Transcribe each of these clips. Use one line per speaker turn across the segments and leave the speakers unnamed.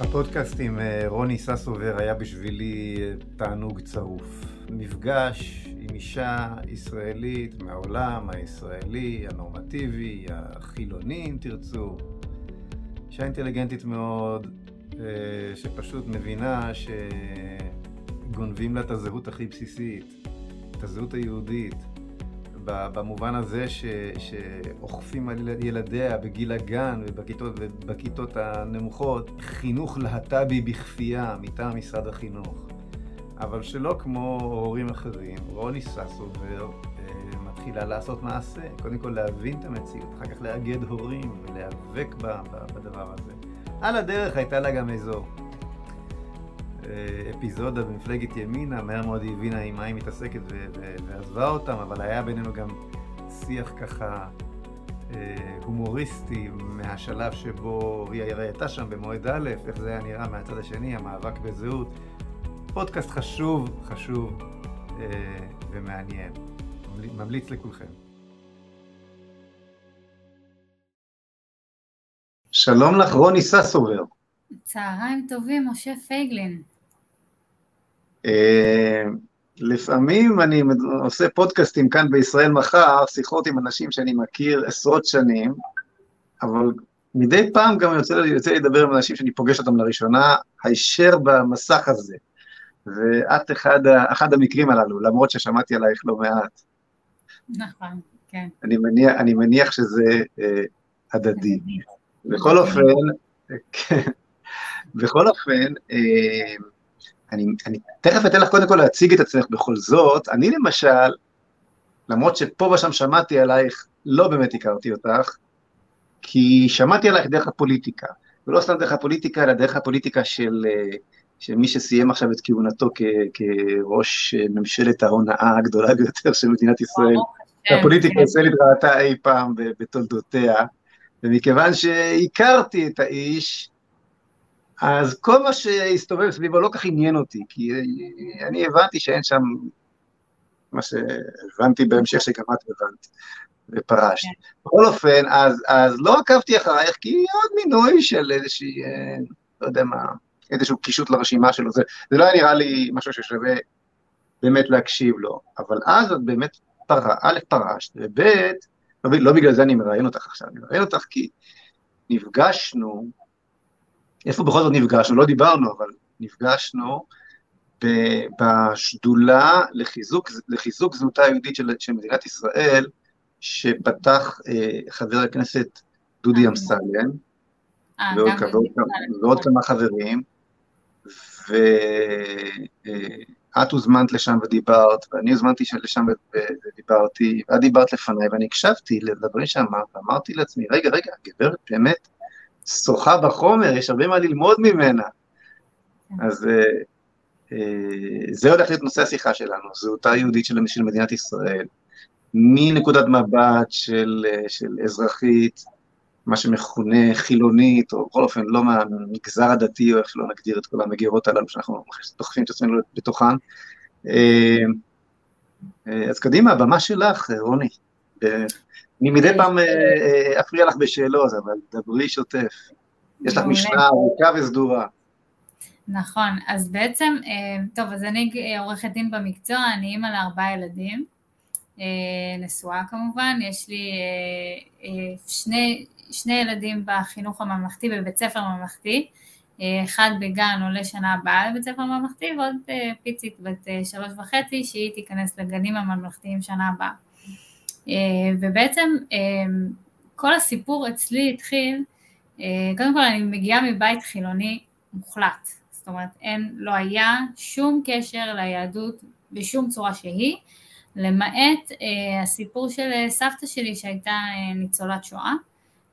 הפודקאסט עם אה, רוני ססובר היה בשבילי אה, תענוג צרוף. מפגש עם אישה ישראלית מהעולם הישראלי, הנורמטיבי, החילוני אם תרצו. אישה אינטליגנטית מאוד, אה, שפשוט מבינה שגונבים לה את הזהות הכי בסיסית, את הזהות היהודית. במובן הזה ש, שאוכפים על ילדיה בגיל הגן ובכיתות, ובכיתות הנמוכות חינוך להט"בי בכפייה מטעם משרד החינוך. אבל שלא כמו הורים אחרים, רוני ססובר אה, מתחילה לעשות מעשה. קודם כל להבין את המציאות, אחר כך לאגד הורים ולהיאבק בדבר הזה. על הדרך הייתה לה גם איזו אפיזודה במפלגת ימינה, מהר מאוד היא הבינה עם מה היא מתעסקת ועזבה אותם, אבל היה בינינו גם שיח ככה אה, הומוריסטי מהשלב שבו היא הרי הייתה שם במועד א', איך זה היה נראה מהצד השני, המאבק בזהות. פודקאסט חשוב, חשוב אה, ומעניין. ממליץ לכולכם. שלום לך, רוני ססובר.
צהריים טובים, משה פייגלין.
אה, לפעמים אני עושה פודקאסטים כאן בישראל מחר, שיחות עם אנשים שאני מכיר עשרות שנים, אבל מדי פעם גם יוצא, יוצא לדבר עם אנשים שאני פוגש אותם לראשונה, הישר במסך הזה. ואת אחד, אחד המקרים הללו, למרות ששמעתי עלייך לא מעט.
נכון, כן.
אני מניח, אני מניח שזה אה, הדדי. בכל אופן, כן, בכל אופן, אה, אני, אני תכף אתן לך קודם כל להציג את עצמך בכל זאת, אני למשל, למרות שפה ושם שמעתי עלייך, לא באמת הכרתי אותך, כי שמעתי עלייך דרך הפוליטיקה, ולא סתם דרך הפוליטיקה, אלא דרך הפוליטיקה של, אה, של מי שסיים עכשיו את כהונתו כ, כראש ממשלת ההונאה הגדולה ביותר של מדינת ישראל. הפוליטיקה. הישראלית ראתה אי פעם בתולדותיה, ומכיוון שהכרתי את האיש, אז כל מה שהסתובב סביבו לא כך עניין אותי, כי אני הבנתי שאין שם מה שהבנתי בהמשך שגם את הבנת ופרשת. כן. בכל אופן, אז, אז לא עקבתי אחרייך, כי עוד מינוי של איזושהי, אה, לא יודע מה, איזשהו קישוט לרשימה שלו, זה, זה לא היה נראה לי משהו ששווה באמת להקשיב לו, אבל אז את באמת פרע, א', פרשת, וב', לא, לא בגלל זה אני מראיין אותך עכשיו, אני מראיין אותך כי נפגשנו, איפה בכל זאת נפגשנו? לא דיברנו, אבל נפגשנו בשדולה לחיזוק, לחיזוק זהותה היהודית של, של מדינת ישראל, שפתח אה, חבר הכנסת דודי אמסלם, אה, ועוד, ועוד כמה חברים, ואת הוזמנת לשם ודיברת, ואני הוזמנתי לשם ודיברתי, ואת דיברת לפניי, ואני הקשבתי לדברים שאמרת, ואמרתי לעצמי, רגע, רגע, גברת באמת שוחה בחומר, יש הרבה מה ללמוד ממנה. כן. אז אה, אה, זה הולך להיות נושא השיחה שלנו, זהותה היהודית של, של מדינת ישראל, מנקודת מבט של, אה, של אזרחית, מה שמכונה חילונית, או בכל אופן לא מהמגזר הדתי, או איך שלא נגדיר את כל המגירות הללו שאנחנו דוחפים את עצמנו בתוכן. אז קדימה, הבמה שלך, רוני. אני מדי פעם אה, אה, אפריע לך בשאלות, אבל דברי שוטף. יש לך משנה ארוכה וסדורה.
נכון, אז בעצם, אה, טוב, אז אני עורכת דין במקצוע, אני אימא לארבעה ילדים, נשואה כמובן, יש לי שני, שני ילדים בחינוך הממלכתי, בבית ספר ממלכתי, אחד בגן עולה שנה הבאה לבית ספר ממלכתי, ועוד פיצית בת שלוש וחצי, שהיא תיכנס לגנים הממלכתיים שנה הבאה. אה, ובעצם אה, כל הסיפור אצלי התחיל, אה, קודם כל אני מגיעה מבית חילוני מוחלט, זאת אומרת אין, לא היה שום קשר ליהדות בשום צורה שהיא, למעט הסיפור של סבתא שלי שהייתה ניצולת שואה,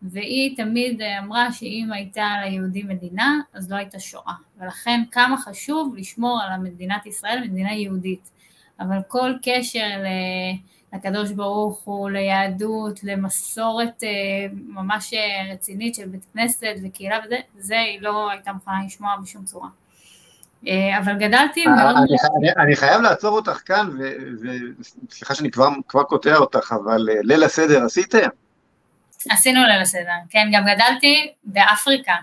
והיא תמיד אמרה שאם הייתה ליהודי מדינה, אז לא הייתה שואה, ולכן כמה חשוב לשמור על מדינת ישראל, מדינה יהודית, אבל כל קשר ל... לקדוש ברוך הוא, ליהדות, למסורת אה, ממש אה, רצינית של בית כנסת וקהילה וזה, זה היא לא הייתה מוכנה לשמוע בשום צורה. אה, אבל גדלתי מאוד...
אני, חייב לעצור אותך כאן, וסליחה שאני כבר, כבר קוטע אותך, אבל ליל הסדר עשיתם?
עשינו ליל הסדר, כן, גם גדלתי באפריקה.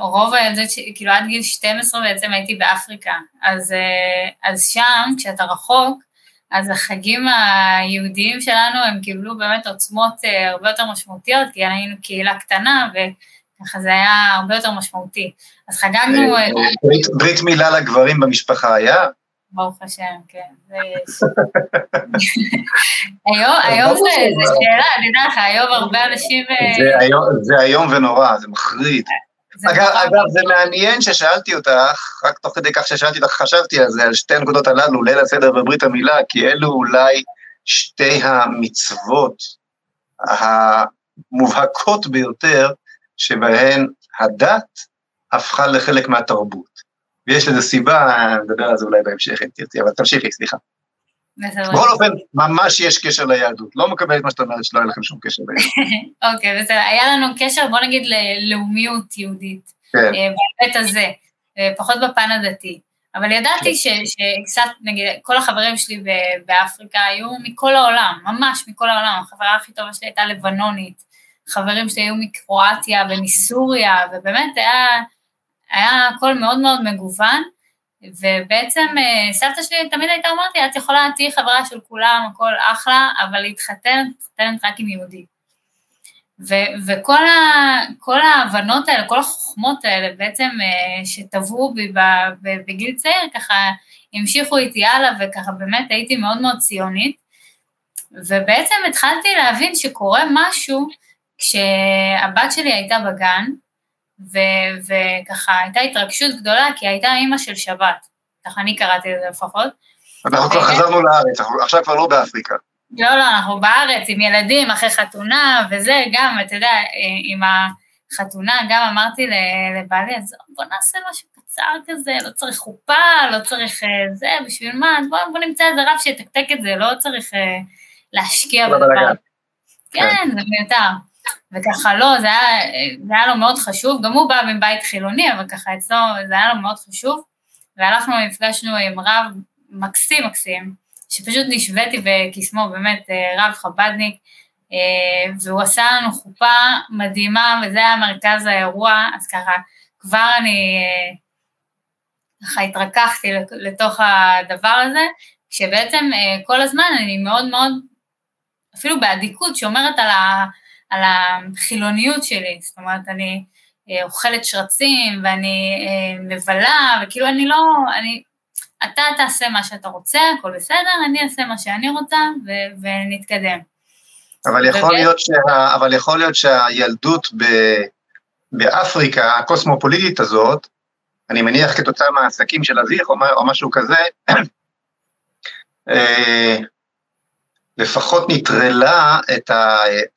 רוב הילדות, כאילו עד גיל 12 בעצם הייתי באפריקה, אז, אז שם, כשאתה רחוק, אז החגים היהודיים שלנו הם קיבלו באמת עוצמות הרבה יותר משמעותיות, כי היינו קהילה קטנה, וככה זה היה הרבה יותר משמעותי. אז חגגנו...
ברית, ברית מילה לגברים במשפחה היה?
ברוך השם, כן, יש. היום זה שאלה, אני יודעת לך, היום הרבה אנשים...
זה איום ונורא, זה מחריד. אגב, זה מעניין ששאלתי אותך, רק תוך כדי כך ששאלתי אותך, חשבתי על זה, על שתי הנקודות הללו, ליל הסדר וברית המילה, כי אלו אולי שתי המצוות המובהקות ביותר, שבהן הדת הפכה לחלק מהתרבות. ויש לזה סיבה, נדבר על זה אולי בהמשך אם תרצי, אבל תמשיכי, סליחה. בכל אופן, ממש יש קשר ליהדות. לא מקבל את מה שאת אומרת, שלא היה לכם שום קשר ליהדות.
אוקיי, בסדר. היה לנו קשר, בוא נגיד, ללאומיות יהודית. כן. אה, בהיבט הזה, אה, פחות בפן הדתי. אבל ידעתי כן. שקצת, נגיד, כל החברים שלי באפריקה היו מכל העולם, ממש מכל העולם. החברה הכי טובה שלי הייתה לבנונית. חברים שלי היו מקרואטיה ומסוריה, ובאמת היה, היה הכל מאוד מאוד מגוון. ובעצם אה, סבתא שלי תמיד הייתה אומרת לי, את יכולה, תהיי חברה של כולם, הכל אחלה, אבל להתחתן, להתחתן רק עם יהודי. ו- וכל ה- ההבנות האלה, כל החוכמות האלה בעצם אה, שטבעו בי בגיל צעיר, ככה המשיכו איתי הלאה, וככה באמת הייתי מאוד מאוד ציונית. ובעצם התחלתי להבין שקורה משהו כשהבת שלי הייתה בגן, ו- וככה הייתה התרגשות גדולה, כי הייתה אימא של שבת, ככה אני קראתי לזה לפחות.
אנחנו כבר חזרנו לארץ, עכשיו כבר לא באפריקה.
לא, לא, אנחנו בארץ עם ילדים אחרי חתונה, וזה גם, אתה יודע, עם החתונה, גם אמרתי לבעלי, אז בוא נעשה משהו קצר כזה, לא צריך חופה, לא צריך אה, זה, בשביל מה, בוא, בוא נמצא איזה רב שיתקתק את זה, לא צריך אה, להשקיע
בדבר.
כן, כן, זה מיותר. וככה לא, זה היה, זה היה לו מאוד חשוב, גם הוא בא מבית חילוני, אבל ככה אצלו זה היה לו מאוד חשוב, והלכנו ונפגשנו עם רב מקסים מקסים, שפשוט נשוויתי בקסמו, באמת אה, רב חבדניק, אה, והוא עשה לנו חופה מדהימה, וזה היה מרכז האירוע, אז ככה כבר אני אה, ככה התרככתי לתוך הדבר הזה, שבעצם כל הזמן אני מאוד מאוד, אפילו באדיקות, שומרת על ה... על החילוניות שלי, זאת אומרת, אני אה, אוכלת שרצים ואני אה, מבלה, וכאילו אני לא, אני, אתה תעשה מה שאתה רוצה, הכל בסדר, אני אעשה מה שאני רוצה ו- ונתקדם.
אבל יכול, ובא... להיות שה, אבל יכול להיות שהילדות ב, באפריקה, הקוסמופוליטית הזאת, אני מניח כתוצאה מהעסקים של אביך או, או משהו כזה, אה, לפחות נטרלה את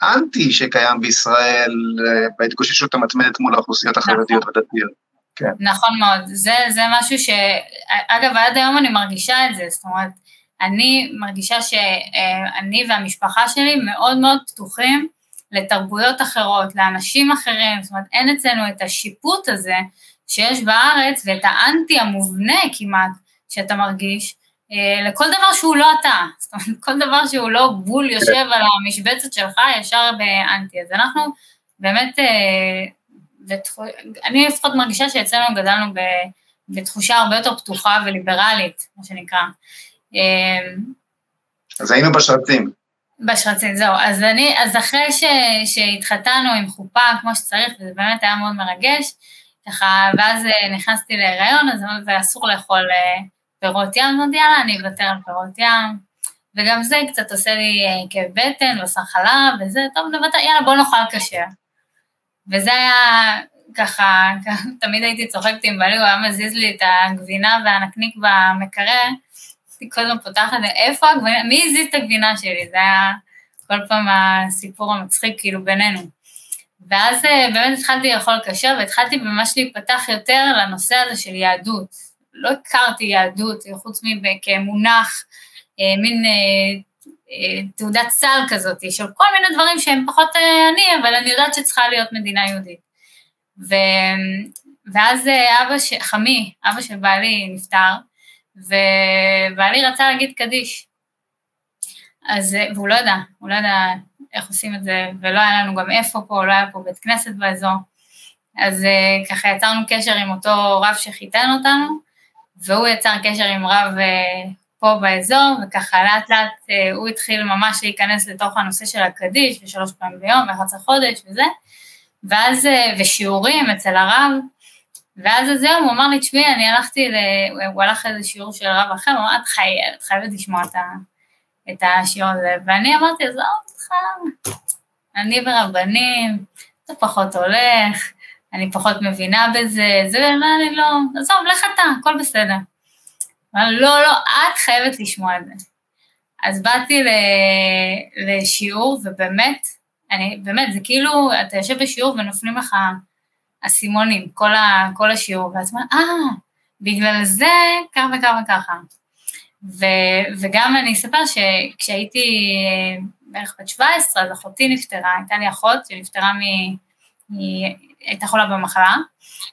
האנטי שקיים בישראל אה, בהתגוששות המתמדת מול האוכלוסיות החרדיות נכון. ודתיות.
כן. נכון מאוד, זה, זה משהו ש... אגב, עד היום אני מרגישה את זה, זאת אומרת, אני מרגישה שאני והמשפחה שלי מאוד מאוד פתוחים לתרבויות אחרות, לאנשים אחרים, זאת אומרת, אין אצלנו את השיפוט הזה שיש בארץ ואת האנטי המובנה כמעט שאתה מרגיש, אה, לכל דבר שהוא לא אתה, זאת אומרת, כל דבר שהוא לא בול יושב על המשבצת שלך, ישר באנטי. אז אנחנו באמת, אה, אני לפחות מרגישה שאצלנו גדלנו בתחושה הרבה יותר פתוחה וליברלית, מה שנקרא. אה,
אז היינו בשרצים.
בשרצים, זהו. אז אני, אז אחרי ש, שהתחתנו עם חופה כמו שצריך, וזה באמת היה מאוד מרגש, ככה, ואז נכנסתי להיריון, אז אסור לאכול פירות ים, אמרתי יאללה, אני אוותר על פירות ים, וגם זה קצת עושה לי אה, כאב בטן, בשר חלב וזה, טוב, נוותר, יאללה, בוא נאכל כשר. וזה היה ככה, תמיד הייתי צוחקת עם בעלי, הוא היה מזיז לי את הגבינה והנקניק במקרר, הייתי קודם פותחת, איפה הגבינה, מי הזיז את הגבינה שלי? זה היה כל פעם הסיפור המצחיק כאילו בינינו. ואז אה, באמת התחלתי לאכול כשר והתחלתי ממש להיפתח יותר לנושא הזה של יהדות. לא הכרתי יהדות, חוץ מכמונח, אה, מין אה, אה, תעודת סל כזאת, של כל מיני דברים שהם פחות אני, אבל אני יודעת שצריכה להיות מדינה יהודית. ו, ואז אבא, ש, חמי, אבא של בעלי נפטר, ובעלי רצה להגיד קדיש. אז, והוא לא ידע, הוא לא ידע איך עושים את זה, ולא היה לנו גם איפה פה, לא היה פה בית כנסת באזור. אז ככה יצרנו קשר עם אותו רב שחיתן אותנו, והוא יצר קשר עם רב uh, פה באזור, וככה לאט לאט uh, הוא התחיל ממש להיכנס לתוך הנושא של הקדיש, ושלוש פעמים ביום, ואחת חודש וזה, ואז, uh, ושיעורים אצל הרב, ואז איזה יום הוא אמר לי, תשמעי, אני הלכתי, ל... הוא הלך לאיזה שיעור של רב אחר, הוא אמר, את חייבת, חייבת לשמוע את, ה... את השיעור הזה, ואני אמרתי, עזוב אותך, אני ורבנים, זה פחות הולך, אני פחות מבינה בזה, זה, מה אני לא, עזוב, לך אתה, הכל בסדר. אבל לא, לא, את חייבת לשמוע את זה. אז באתי לשיעור, ובאמת, אני, באמת, זה כאילו, אתה יושב בשיעור ונופלים לך אסימונים, כל, ה, כל השיעור, ואת אומרת, אה, בגלל זה כך וכך וככה. ו, וגם אני אספר שכשהייתי בערך בת 17, אז אחותי נפטרה, הייתה לי אחות שנפטרה מ... הייתה חולה במחלה,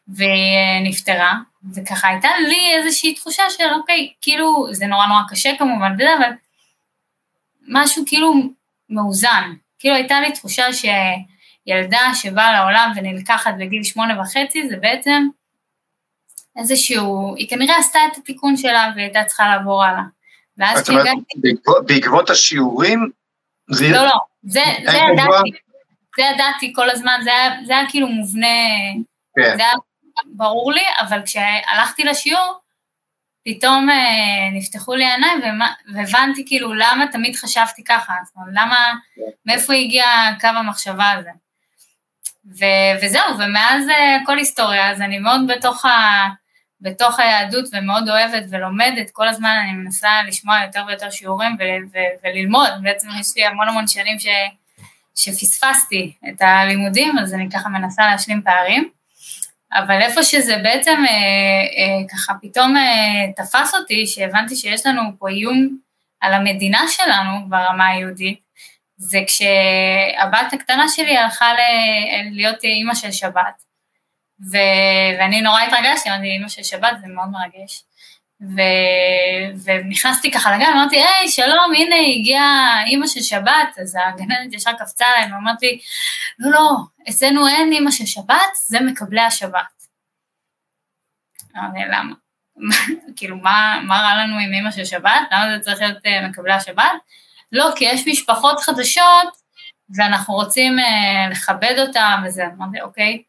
ונפטרה, וככה הייתה לי איזושהי תחושה של אוקיי, כאילו, זה נורא נורא קשה כמובן, וזה, אבל משהו כאילו מאוזן, כאילו הייתה לי תחושה שילדה שבאה לעולם ונלקחת בגיל שמונה וחצי, זה בעצם איזשהו, היא כנראה עשתה את התיקון שלה והייתה צריכה לעבור הלאה.
ואז כשהגעתי... בעקבות השיעורים?
זה... לא, לא, זה, זה ידעתי, זה ידעתי כל הזמן, זה היה, זה היה כאילו מובנה, כן. זה היה ברור לי, אבל כשהלכתי לשיעור, פתאום אה, נפתחו לי העיניים והבנתי כאילו למה תמיד חשבתי ככה, זאת אומרת, למה, מאיפה הגיע קו המחשבה הזה. ו, וזהו, ומאז אה, כל היסטוריה, אז אני מאוד בתוך, ה, בתוך היהדות ומאוד אוהבת ולומדת, כל הזמן אני מנסה לשמוע יותר ויותר שיעורים ו, ו, וללמוד, בעצם יש לי המון המון שנים ש, שפספסתי את הלימודים, אז אני ככה מנסה להשלים פערים. אבל איפה שזה בעצם אה, אה, ככה פתאום אה, תפס אותי, שהבנתי שיש לנו פה איום על המדינה שלנו ברמה היהודית, זה כשהבת הקטנה שלי הלכה ל... להיות אימא של שבת. ו... ואני נורא התרגשתי, אמרתי, אימא של שבת זה מאוד מרגש. ו... ונכנסתי ככה לגן, אמרתי, היי, שלום, הנה הגיעה אימא של שבת, אז הגננת ישר קפצה עליי ואמרת לא, לא, אצלנו אין אימא של שבת, זה מקבלי השבת. אמרתי, למה? כאילו, מה, מה רע לנו עם אימא של שבת? למה זה צריך להיות uh, מקבלי השבת? לא, כי יש משפחות חדשות, ואנחנו רוצים uh, לכבד אותן וזה. אמרתי, אוקיי,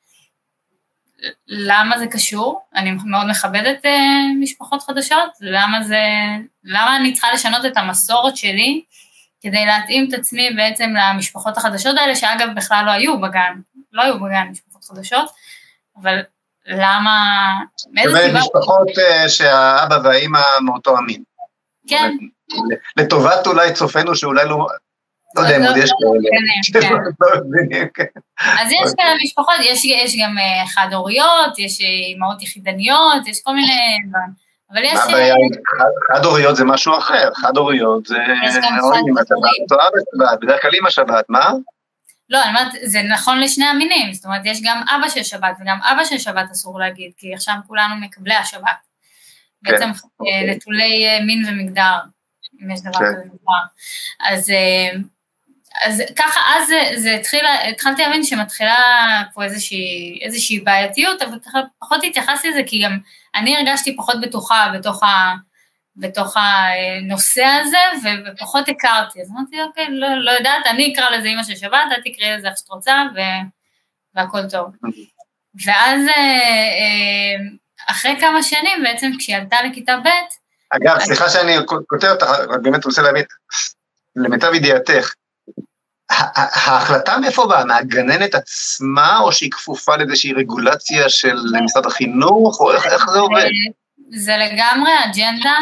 למה זה קשור? אני מאוד מכבדת uh, משפחות חדשות, למה זה, למה אני צריכה לשנות את המסורת שלי כדי להתאים את עצמי בעצם למשפחות החדשות האלה, שאגב בכלל לא היו בגן, לא היו בגן משפחות חדשות, אבל למה,
מאיזה סיבה... משפחות uh, שהאבא והאימא מאותו המין.
כן.
לטובת אולי צופינו שאולי לא, לא יודע אם עוד יש כאלה.
כן, כן. אז יש כאלה משפחות, יש גם אה, חד-הוריות, יש אה, אימהות יחידניות, יש כל מיני דברים. אבל יש... מה
הבעיה? חד-הוריות זה משהו אחר, חד-הוריות זה...
יש גם חד-הוריות.
בדרך כלל אימא שבת, מה?
לא, אני אומרת, זה נכון לשני המינים, זאת אומרת, יש גם אבא של שבת וגם אבא של שבת אסור להגיד, כי עכשיו כולנו מקבלי השבת. כן. בעצם אה, נטולי מין ומגדר, אם יש דבר כזה מגדר. אז אז ככה, אז זה, זה התחיל, התחלתי להבין שמתחילה פה איזושהי, איזושהי בעייתיות, אבל ככה פחות התייחסתי לזה, כי גם אני הרגשתי פחות בטוחה בתוך, ה, בתוך הנושא הזה, ופחות הכרתי. אז אמרתי, אוקיי, לא, לא יודעת, אני אקרא לזה אימא של שבת, את תקראי לזה איך שאת רוצה, ו, והכל טוב. ואז אה, אה, אחרי כמה שנים, בעצם כשהיא עלתה לכיתה ב',
אגב, סליחה שאני כותב אותך, באמת רוצה להבין, למיטב ידיעתך, ההחלטה מאיפה באה? מהגננת עצמה, או שהיא כפופה לאיזושהי רגולציה של משרד החינוך, או איך, איך זה עובד?
זה לגמרי אג'נדה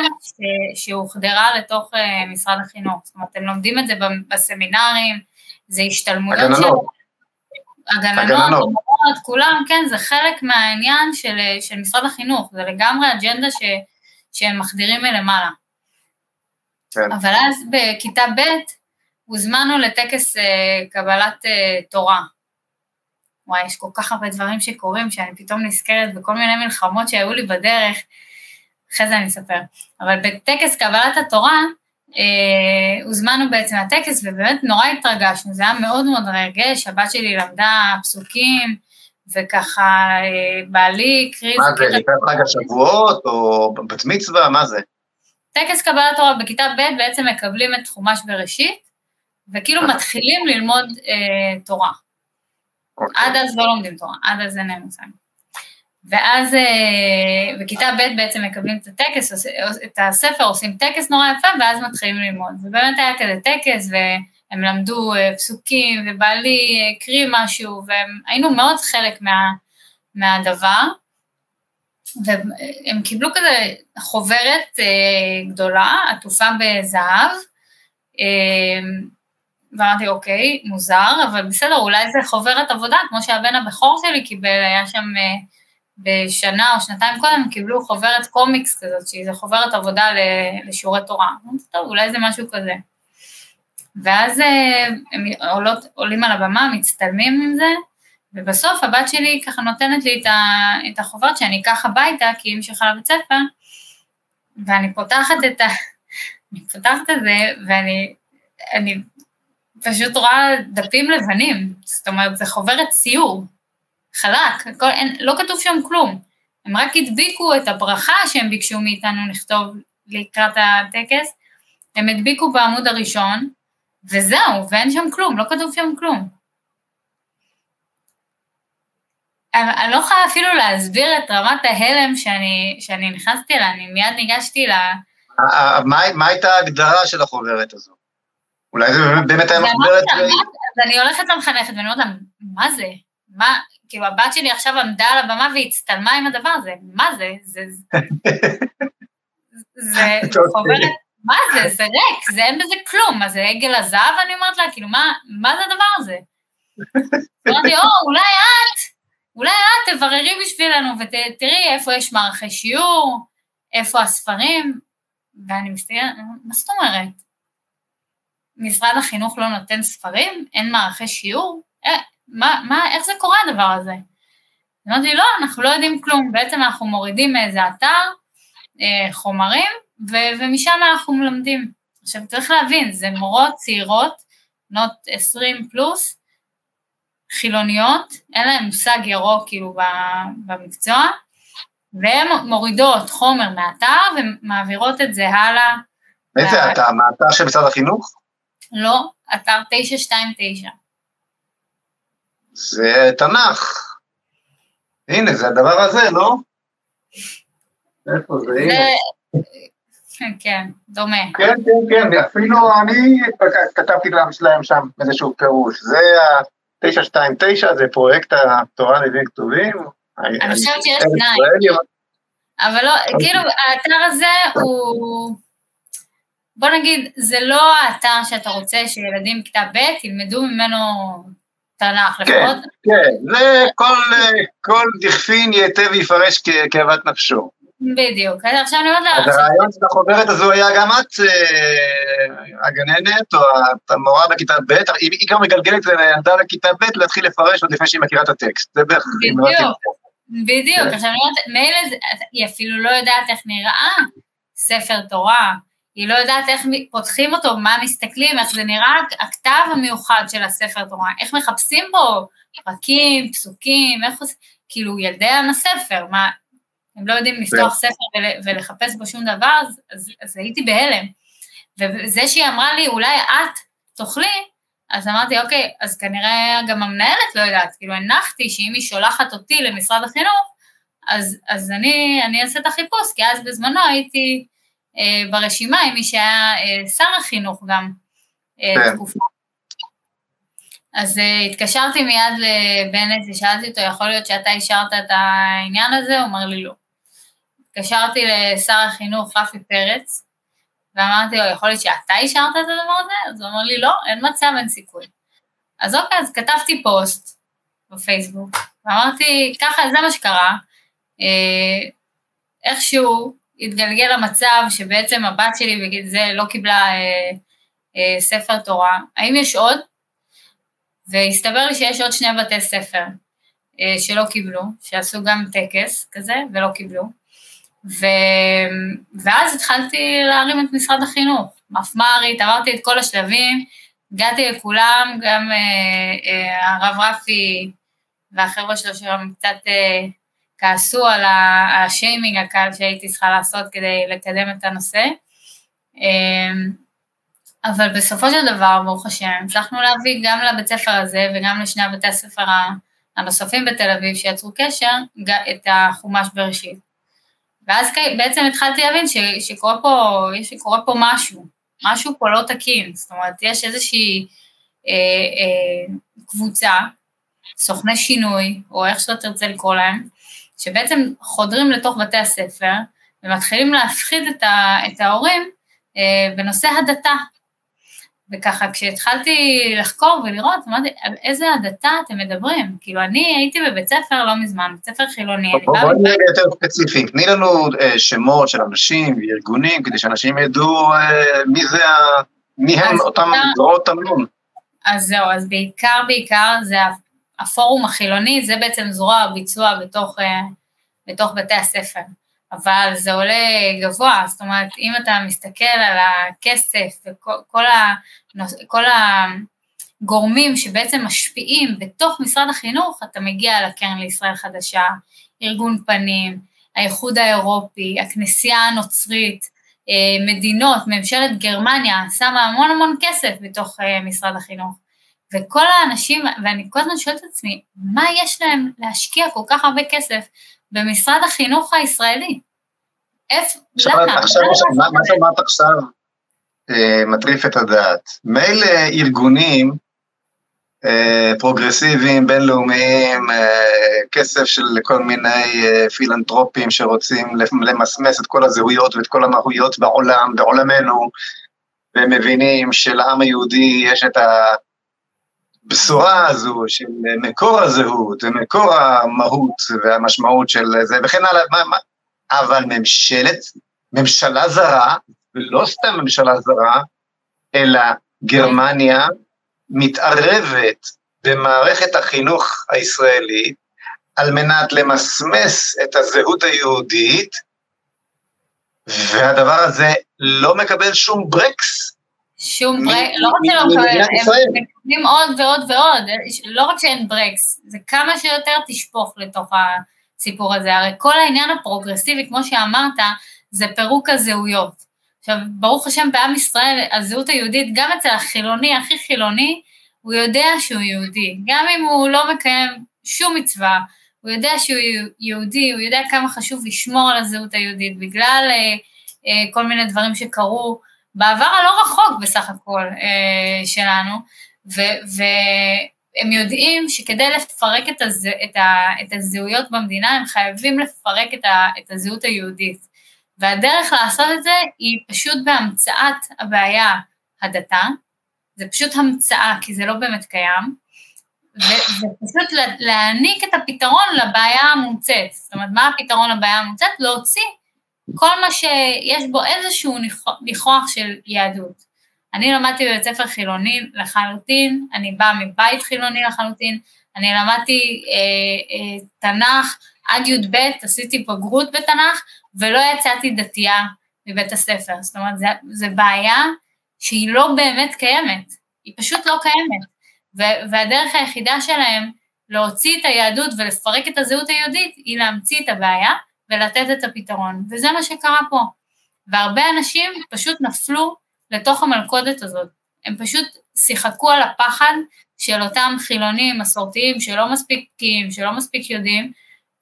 שהוחדרה לתוך אה, משרד החינוך. זאת אומרת, הם לומדים את זה בסמינרים, זה השתלמויות
הגננות. של...
הגננות, המורות, כולם, כן, זה חלק מהעניין של, של משרד החינוך, זה לגמרי אג'נדה ש, שהם מחדירים מלמעלה. כן. אבל אז בכיתה ב', הוזמנו לטקס אה, קבלת אה, תורה. וואי, יש כל כך הרבה דברים שקורים, שאני פתאום נזכרת בכל מיני מלחמות שהיו לי בדרך, אחרי זה אני אספר. אבל בטקס קבלת התורה, אה, הוזמנו בעצם לטקס, ובאמת נורא התרגשנו, זה היה מאוד מאוד רגש, הבת שלי למדה פסוקים, וככה בעלי הקריא...
מה זה, לקראת חג השבועות או בת מצווה, מה זה?
טקס קבלת תורה בכיתה ב' בעצם מקבלים את חומש בראשית, וכאילו מתחילים ללמוד אה, תורה. אוקיי. עד אז לא לומדים תורה, עד אז אין להם מושג. ואז אה, בכיתה ב' בעצם מקבלים את הטקס, את הספר, עושים טקס נורא יפה, ואז מתחילים ללמוד. ובאמת היה כזה טקס, והם למדו אה, פסוקים, ובעלי הקריא משהו, והיינו מאוד חלק מה, מהדבר. והם קיבלו כזה חוברת אה, גדולה, עטופה בזהב, ואמרתי, אוקיי, מוזר, אבל בסדר, אולי זה חוברת עבודה, כמו שהבן הבכור שלי קיבל, היה שם בשנה או שנתיים קודם קיבלו חוברת קומיקס כזאת, שהיא חוברת עבודה לשיעורי תורה. אמרתי, טוב, אולי זה משהו כזה. ואז אה, הם עולות, עולים על הבמה, מצטלמים עם זה, ובסוף הבת שלי ככה נותנת לי את החוברת שאני אקח הביתה, כי היא המשיכה לבית ספר, ואני פותחת את ה... אני פותחת את זה, ואני אני פשוט רואה דפים לבנים, זאת אומרת, זה חוברת ציור. חלק, הכל, אין, לא כתוב שם כלום. הם רק הדביקו את הברכה שהם ביקשו מאיתנו לכתוב לקראת הטקס, הם הדביקו בעמוד הראשון, וזהו, ואין שם כלום, לא כתוב שם כלום. אני, לא יכולה אפילו להסביר את רמת ההלם שאני, שאני נכנסתי אליה, אני מיד ניגשתי ל...
מה, מה הייתה ההגדרה של החוברת הזו? אולי זה באמת היה מחוברת...
אז אני הולכת למחנכת ואני אומרת לה, מה זה? מה, כאילו הבת שלי עכשיו עמדה על הבמה והצטלמה עם הדבר הזה, מה זה? זה... זה חוברת, מה זה? זה ריק, זה אין בזה כלום, מה זה עגל הזהב? אני אומרת לה, כאילו, מה זה הדבר הזה? אמרתי, או, אולי את, אולי את תבררי בשבילנו ותראי איפה יש מערכי שיעור, איפה הספרים, ואני מסתכלת, מה זאת אומרת? משרד החינוך לא נותן ספרים? אין מערכי שיעור? אה, מה, מה, איך זה קורה הדבר הזה? אמרתי, לא, אנחנו לא יודעים כלום, בעצם אנחנו מורידים מאיזה אתר אה, חומרים, ו- ומשם אנחנו מלמדים. עכשיו, צריך להבין, זה מורות צעירות, בנות 20 פלוס, חילוניות, אין להן מושג ירוק כאילו במקצוע, והן מורידות חומר מהאתר ומעבירות את זה הלאה.
איזה אתר? מהאתר של משרד החינוך?
לא, אתר 929.
זה תנ"ך. הנה, זה הדבר הזה, לא? איפה זה? הנה.
כן, דומה.
כן, כן, כן, אפילו אני כתבתי להם שם איזשהו פירוש. זה ה-929, זה פרויקט התורה לבין כתובים.
אני חושבת שיש שניים. אבל לא, אוקיי. כאילו, האתר הזה הוא... בוא נגיד, זה לא האתר שאתה רוצה שילדים בכיתה ב' ילמדו ממנו תנ"ך
כן, לפחות. כן, זה כל, כל דכפין ייטה ויפרש כאוות נפשו.
בדיוק, עכשיו אני אומרת לה...
אז הרעיון של החוברת הזו היה גם את אה, הגננת, או המורה בכיתה ב', היא גם מגלגלת לילדה לכיתה ב' להתחיל לפרש עוד לפני שהיא מכירה את הטקסט, זה בערך...
בדיוק, בדיוק, עכשיו אני אומרת, מילא היא אפילו לא יודעת איך נראה ספר תורה, היא לא יודעת איך פותחים אותו, מה מסתכלים, איך זה נראה, הכתב המיוחד של הספר תורה, איך מחפשים בו פרקים, פסוקים, איך עושים, כאילו ילדי הספר, מה, הם לא יודעים לפתוח כן. ספר ולחפש בו שום דבר, אז, אז, אז הייתי בהלם. וזה שהיא אמרה לי, אולי את תאכלי, אז אמרתי, אוקיי, אז כנראה גם המנהלת לא יודעת, כאילו הנחתי שאם היא שולחת אותי למשרד החינוך, אז, אז אני, אני אעשה את החיפוש, כי אז בזמנו הייתי ברשימה עם מי שהיה אה, שר החינוך גם אה, כן. תקופה. אז התקשרתי מיד לבנט ושאלתי אותו, יכול להיות שאתה אישרת את העניין הזה? הוא אמר לי לא. התקשרתי לשר החינוך רפי פרץ, ואמרתי לו, יכול להיות שאתה אישרת את הדבר הזה? אז הוא אמר לי, לא, אין מצב, אין סיכוי. אז אוקיי, אז כתבתי פוסט בפייסבוק, ואמרתי, ככה, זה מה שקרה. איכשהו התגלגל למצב שבעצם הבת שלי בגיל זה לא קיבלה אה, אה, ספר תורה. האם יש עוד? והסתבר לי שיש עוד שני בתי ספר אה, שלא קיבלו, שעשו גם טקס כזה ולא קיבלו. ו... ואז התחלתי להרים את משרד החינוך, מפמ"רית, עברתי את כל השלבים, הגעתי לכולם, גם אה, אה, הרב רפי והחבר'ה שלו שם קצת אה, כעסו על השיימינג הקל שהייתי צריכה לעשות כדי לקדם את הנושא. אה, אבל בסופו של דבר, ברוך השם, הצלחנו להביא גם לבית ספר הזה וגם לשני הבתי הספר הנוספים בתל אביב שיצרו קשר, את החומש בראשית. ואז בעצם התחלתי להבין ש, שקורה, פה, שקורה פה משהו, משהו פה לא תקין, זאת אומרת, יש איזושהי אה, אה, קבוצה, סוכני שינוי, או איך שאתה תרצה לקרוא להם, שבעצם חודרים לתוך בתי הספר ומתחילים להפחיד את, ה, את ההורים אה, בנושא הדתה, וככה כשהתחלתי לחקור ולראות, אמרתי, על איזה הדתה אתם מדברים? כאילו, אני הייתי בבית ספר לא מזמן, בית ספר חילוני.
בואי נהיה יותר ספציפיים, תני לנו אה, שמות של אנשים וארגונים, כדי שאנשים ידעו אה, מי זה, מי הם אותם זרועות תמלון.
אז זהו, אז בעיקר, בעיקר זה הפורום החילוני, זה בעצם זרוע הביצוע בתוך, אה, בתוך בתי הספר. אבל זה עולה גבוה, זאת אומרת, אם אתה מסתכל על הכסף וכל ה, כל הגורמים שבעצם משפיעים בתוך משרד החינוך, אתה מגיע לקרן לישראל חדשה, ארגון פנים, האיחוד האירופי, הכנסייה הנוצרית, אה, מדינות, ממשלת גרמניה שמה המון המון כסף בתוך אה, משרד החינוך. וכל האנשים, ואני כל הזמן שואלת את עצמי, מה יש להם להשקיע כל כך הרבה כסף במשרד החינוך הישראלי. איפה, למה?
עכשיו, מה, מה שאמרת עכשיו אה, מטריף את הדעת. מילא ארגונים אה, פרוגרסיביים, בינלאומיים, אה, כסף של כל מיני אה, פילנטרופים שרוצים למסמס את כל הזהויות ואת כל המהויות בעולם, בעולמנו, והם מבינים שלעם היהודי יש את ה... הבשורה הזו של מקור הזהות ומקור המהות והמשמעות של זה וכן הלאה, מה, מה, אבל ממשלת, ממשלה זרה, ולא סתם ממשלה זרה, אלא גרמניה מתערבת במערכת החינוך הישראלית על מנת למסמס את הזהות היהודית, והדבר הזה לא מקבל שום ברקס
שום ברקס, לא רק שלא מקבל, הם מקבלים עוד ועוד ועוד, לא רק שאין brakes, זה כמה שיותר תשפוך לתוך הסיפור הזה, הרי כל העניין הפרוגרסיבי, כמו שאמרת, זה פירוק הזהויות. עכשיו, ברוך השם בעם ישראל, הזהות היהודית, גם אצל החילוני, הכי חילוני, הוא יודע שהוא יהודי, גם אם הוא לא מקיים שום מצווה, הוא יודע שהוא יהודי, הוא יודע כמה חשוב לשמור על הזהות היהודית, בגלל אה, אה, כל מיני דברים שקרו, בעבר הלא רחוק בסך הכל אה, שלנו, ו, והם יודעים שכדי לפרק את, הז, את, ה, את הזהויות במדינה, הם חייבים לפרק את, ה, את הזהות היהודית. והדרך לעשות את זה היא פשוט בהמצאת הבעיה הדתה, זה פשוט המצאה, כי זה לא באמת קיים, ופשוט להעניק את הפתרון לבעיה המומצאת. זאת אומרת, מה הפתרון לבעיה המומצאת? להוציא כל מה שיש בו איזשהו ניחוח של יהדות. אני למדתי בבית ספר חילוני לחלוטין, אני באה מבית חילוני לחלוטין, אני למדתי אה, אה, תנ"ך עד י"ב, עשיתי בגרות בתנ"ך, ולא יצאתי דתייה מבית הספר. זאת אומרת, זו בעיה שהיא לא באמת קיימת, היא פשוט לא קיימת. והדרך היחידה שלהם להוציא את היהדות ולפרק את הזהות היהודית היא להמציא את הבעיה, ולתת את הפתרון, וזה מה שקרה פה. והרבה אנשים פשוט נפלו לתוך המלכודת הזאת. הם פשוט שיחקו על הפחד של אותם חילונים מסורתיים שלא מספיק בקיאים, שלא מספיק יודעים,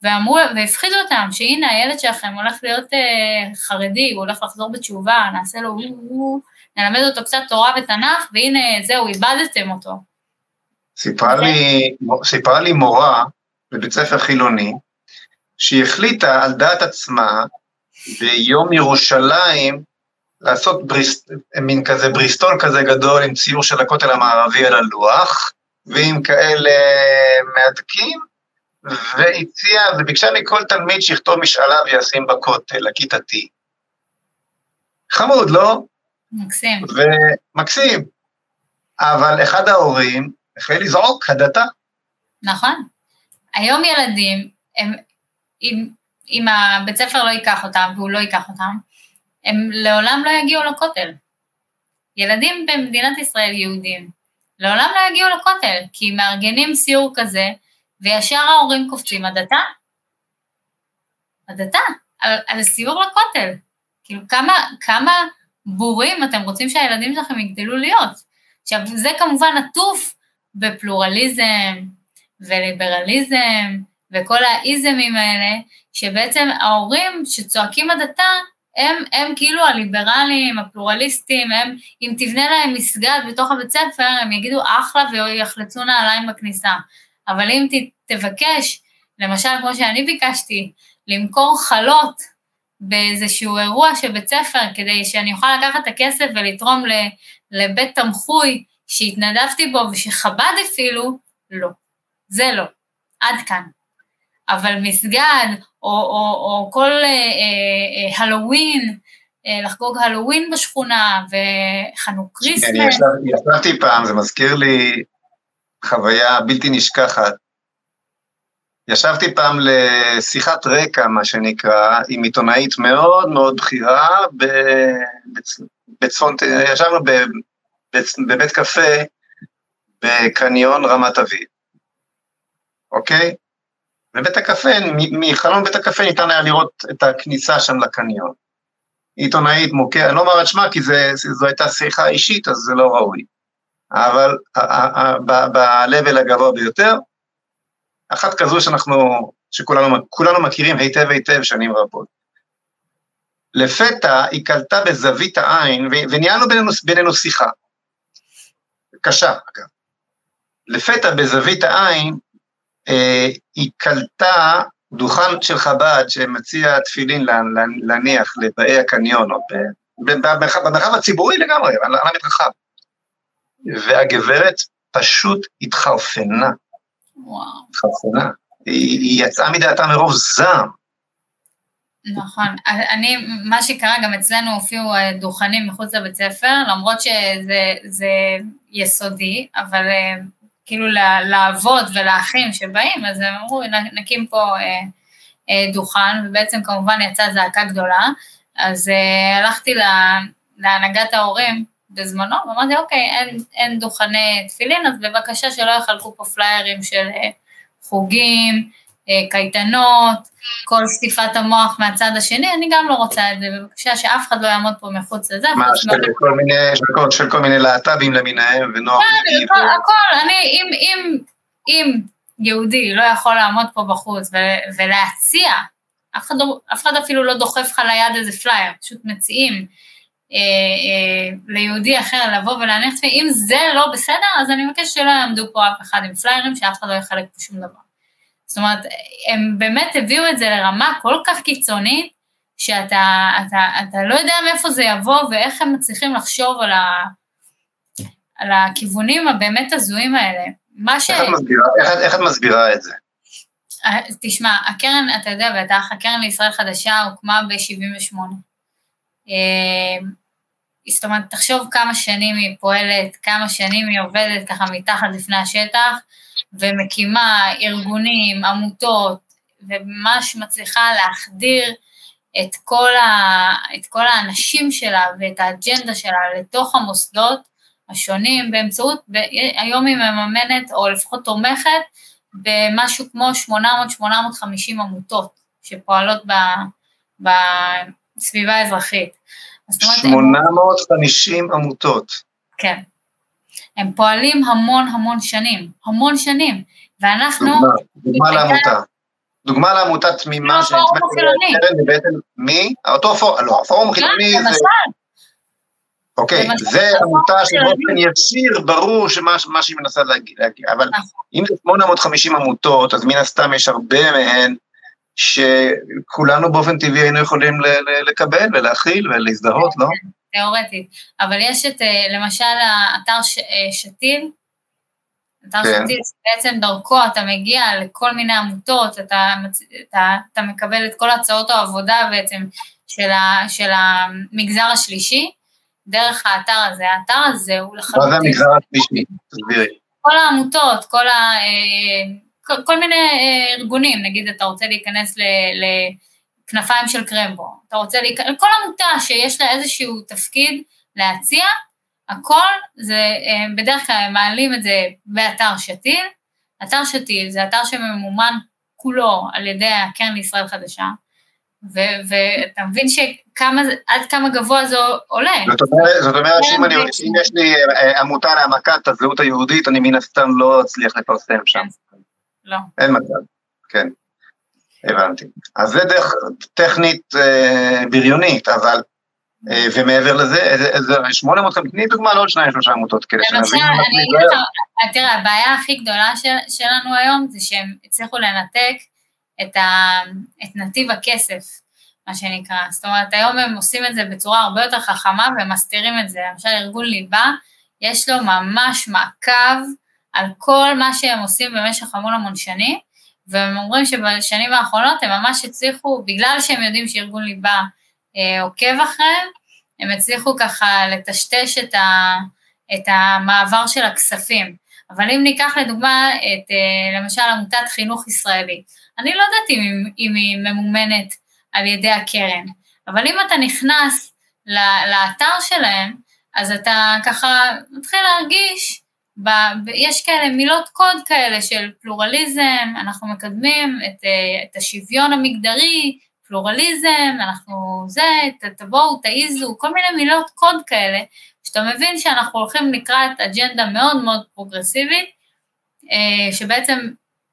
ואמרו, והפחידו אותם, שהנה הילד שלכם הולך להיות אה, חרדי, הוא הולך לחזור בתשובה, נעשה לו, נלמד אותו קצת תורה ותנ"ך, והנה זהו, איבדתם אותו.
סיפרה לי, סיפרה לי מורה בבית ספר חילוני, שהיא החליטה על דעת עצמה ביום ירושלים לעשות בריס, מין כזה בריסטול כזה גדול עם ציור של הכותל המערבי על הלוח, ועם כאלה מהדקים, והציעה וביקשה מכל תלמיד שיכתוב משאלה וישים בכותל, הכיתתי. חמוד, לא?
מקסים.
ומקסים. אבל אחד ההורים החל לזעוק, הדתה.
נכון. היום ילדים, הם, אם, אם הבית ספר לא ייקח אותם והוא לא ייקח אותם, הם לעולם לא יגיעו לכותל. ילדים במדינת ישראל יהודים לעולם לא יגיעו לכותל, כי מארגנים סיור כזה, וישר ההורים קופצים, הדתה? הדתה, על, על סיור לכותל. כאילו, כמה, כמה בורים אתם רוצים שהילדים שלכם יגדלו להיות? עכשיו, זה כמובן עטוף בפלורליזם וליברליזם וכל האיזמים האלה, שבעצם ההורים שצועקים הדתה, הם, הם כאילו הליברלים, הפלורליסטים, הם, אם תבנה להם מסגד בתוך הבית ספר, הם יגידו אחלה ויחלצו נעליים בכניסה. אבל אם ת, תבקש, למשל כמו שאני ביקשתי, למכור חלות באיזשהו אירוע של בית ספר, כדי שאני אוכל לקחת את הכסף ולתרום לבית תמחוי שהתנדבתי בו ושחב"ד אפילו, לא. זה לא. עד כאן. אבל מסגד, או, או, או כל אה, אה, הלואוין, אה, לחגוג הלואוין בשכונה, וחנוק כריסטמס.
אני ישבתי פעם, זה מזכיר לי חוויה בלתי נשכחת. ישבתי פעם לשיחת רקע, מה שנקרא, עם עיתונאית מאוד מאוד בכירה בצפון, ישבנו בבית קפה בקניון רמת אביב, אוקיי? ובית הקפה, מחלון בית הקפה ניתן היה לראות את הכניסה שם לקניון. עיתונאית מוכרת, אני לא אומר את שמה כי זה, זו הייתה שיחה אישית, אז זה לא ראוי. אבל ב-level הגבוה ביותר, אחת כזו שאנחנו, שכולנו מכירים היטב היטב שנים רבות. לפתע היא קלטה בזווית העין, וניהלנו בינינו, בינינו שיחה. קשה, אגב. לפתע בזווית העין, היא קלטה דוכן של חב"ד שמציע תפילין להניח לבאי הקניון, או במרחב הציבורי לגמרי, על המדרכה. והגברת פשוט התחרפנה.
וואו.
התחרפנה. היא, היא יצאה מדעתה מרוב זעם.
נכון. אני, מה שקרה, גם אצלנו הופיעו אה, דוכנים מחוץ לבית ספר, למרות שזה יסודי, אבל אה, כאילו לעבוד ולאחים שבאים, אז הם אמרו, נקים פה אה, אה, דוכן, ובעצם כמובן יצאה זעקה גדולה, אז אה, הלכתי לה, להנהגת ההורים בזמנו, ואמרתי, אוקיי, אין, אין דוכני תפילין, אז בבקשה שלא יחלקו פה פליירים של אה, חוגים, קייטנות, כל שטיפת המוח מהצד השני, אני גם לא רוצה את זה, בבקשה שאף אחד לא יעמוד פה מחוץ לזה.
מה, של כל מיני, של כל מיני להט"בים למיניהם, ונוח
איתי. כן, הכל, אני, אם, אם, אם יהודי לא יכול לעמוד פה בחוץ ולהציע, אף אחד, לא, אף אחד אפילו לא דוחף לך ליד איזה פלייר, פשוט מציעים אה, אה, ליהודי אחר לבוא ולהניח, אם זה לא בסדר, אז אני מבקש שלא יעמדו פה אף אחד עם פליירים, שאף אחד לא יחלק פה שום דבר. זאת אומרת, הם באמת הביאו את זה לרמה כל כך קיצונית, שאתה אתה, אתה לא יודע מאיפה זה יבוא ואיך הם מצליחים לחשוב על, ה, על הכיוונים הבאמת הזויים האלה. מה ש...
איך את מסבירה, איך, איך את מסבירה את זה?
אה, תשמע, הקרן, אתה יודע בטח, הקרן לישראל חדשה הוקמה ב-78. אה, זאת אומרת, תחשוב כמה שנים היא פועלת, כמה שנים היא עובדת ככה מתחת לפני השטח, ומקימה ארגונים, עמותות, וממש מצליחה להחדיר את כל, ה, את כל האנשים שלה ואת האג'נדה שלה לתוך המוסדות השונים באמצעות, ב, היום היא מממנת או לפחות תומכת במשהו כמו 800-850 עמותות שפועלות ב, בסביבה האזרחית.
850 עמותות.
כן. הם פועלים המון המון שנים, המון שנים, ואנחנו...
דוגמה, דוגמה לעמותה. דוגמה לעמותה תמימה
שנתמכת
בקרן, ובעצם מי? אותו פורום, לא, הפורום החילוני
זה...
אוקיי, זה עמותה שבאופן ישיר, ברור שמה שהיא מנסה להגיד, אבל נכון. אם זה 850 עמותות, אז מן הסתם יש הרבה מהן שכולנו באופן טבעי היינו יכולים לקבל ולהכיל ולהזדהות, לא?
תיאורטית, אבל יש את, אה, למשל, האתר ש, אה, שתיל, אתר כן. שתיל, בעצם דרכו אתה מגיע לכל מיני עמותות, אתה, אתה, אתה מקבל את כל הצעות העבודה בעצם של, ה, של המגזר השלישי, דרך האתר הזה. האתר הזה הוא
לחלוטין... מה זה המגזר השלישי? תסבירי.
כל העמותות, כל, ה, אה, כל, כל מיני ארגונים, נגיד אתה רוצה להיכנס ל... ל כנפיים של קרמבו, אתה רוצה להיכנס, כל עמותה שיש לה איזשהו תפקיד להציע, הכל זה, בדרך כלל הם מעלים את זה באתר שתיל, אתר שתיל זה אתר שממומן כולו על ידי הקרן לישראל חדשה, ואתה מבין שכמה, עד כמה גבוה זה עולה.
זאת אומרת, זאת אומרת שאם אני, אם יש לי אה, עמותה להעמקת הזהות היהודית, אני מן הסתם לא אצליח לפרסם שם.
לא.
אין מצב, כן. הבנתי. אז זה דרך טכנית אה, בריונית, אבל, אה, ומעבר לזה, איזה 800, תני דוגמה לעוד שניים שלושה עמותות כאלה,
שנבין. אה, תראה, הבעיה הכי גדולה של, שלנו היום זה שהם הצליחו לנתק את, ה, את נתיב הכסף, מה שנקרא. זאת אומרת, היום הם עושים את זה בצורה הרבה יותר חכמה ומסתירים את זה. למשל, ארגון ליבה, יש לו ממש מעקב על כל מה שהם עושים במשך המון המון שנים, והם אומרים שבשנים האחרונות הם ממש הצליחו, בגלל שהם יודעים שארגון ליבה אה, עוקב אחריהם, הם הצליחו ככה לטשטש את, ה, את המעבר של הכספים. אבל אם ניקח לדוגמה את אה, למשל עמותת חינוך ישראלי, אני לא יודעת אם, אם היא ממומנת על ידי הקרן, אבל אם אתה נכנס לאתר שלהם, אז אתה ככה מתחיל להרגיש יש כאלה מילות קוד כאלה של פלורליזם, אנחנו מקדמים את, אה, את השוויון המגדרי, פלורליזם, אנחנו זה, תבואו, תעיזו, כל מיני מילות קוד כאלה, שאתה מבין שאנחנו הולכים לקראת אג'נדה מאוד מאוד פרוגרסיבית, אה, שבעצם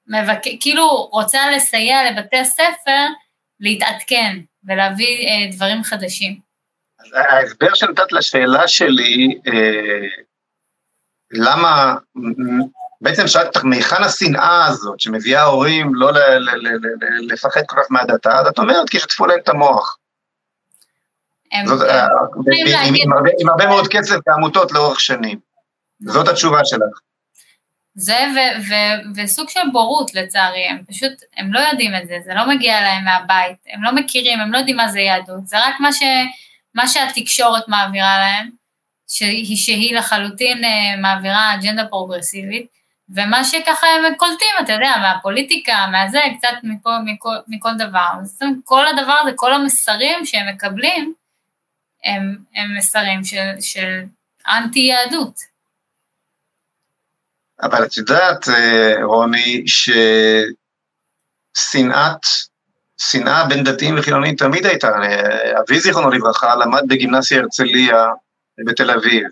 מבק... כאילו רוצה לסייע לבתי הספר להתעדכן ולהביא אה, דברים חדשים.
ההסבר שנתת לשאלה שלי, למה, בעצם שאלת אותך, מהיכן השנאה הזאת שמביאה הורים לא לפחד כל כך מהדתה, אז את אומרת, כי שטפו להם את המוח. אה, עם הרבה מאוד כסף בעמותות לאורך שנים. זאת התשובה שלך.
זה וסוג של בורות לצערי, הם פשוט, הם לא יודעים את זה, זה לא מגיע להם מהבית, הם לא מכירים, הם לא יודעים מה זה יהדות, זה רק מה, ש, מה שהתקשורת מעבירה להם, שהיא, שהיא לחלוטין אה, מעבירה אג'נדה פרוגרסיבית, ומה שככה הם קולטים, אתה יודע, מהפוליטיקה, מהזה, קצת מכל, מכל, מכל דבר. זאת אומרת, כל הדבר הזה, כל המסרים שהם מקבלים, הם, הם מסרים של, של אנטי-יהדות.
אבל את יודעת, אה, רוני, ששנאת, שנאה בין דתיים וחילונים תמיד הייתה. אבי זיכרונו לברכה למד בגימנסיה הרצליה, בתל אביב,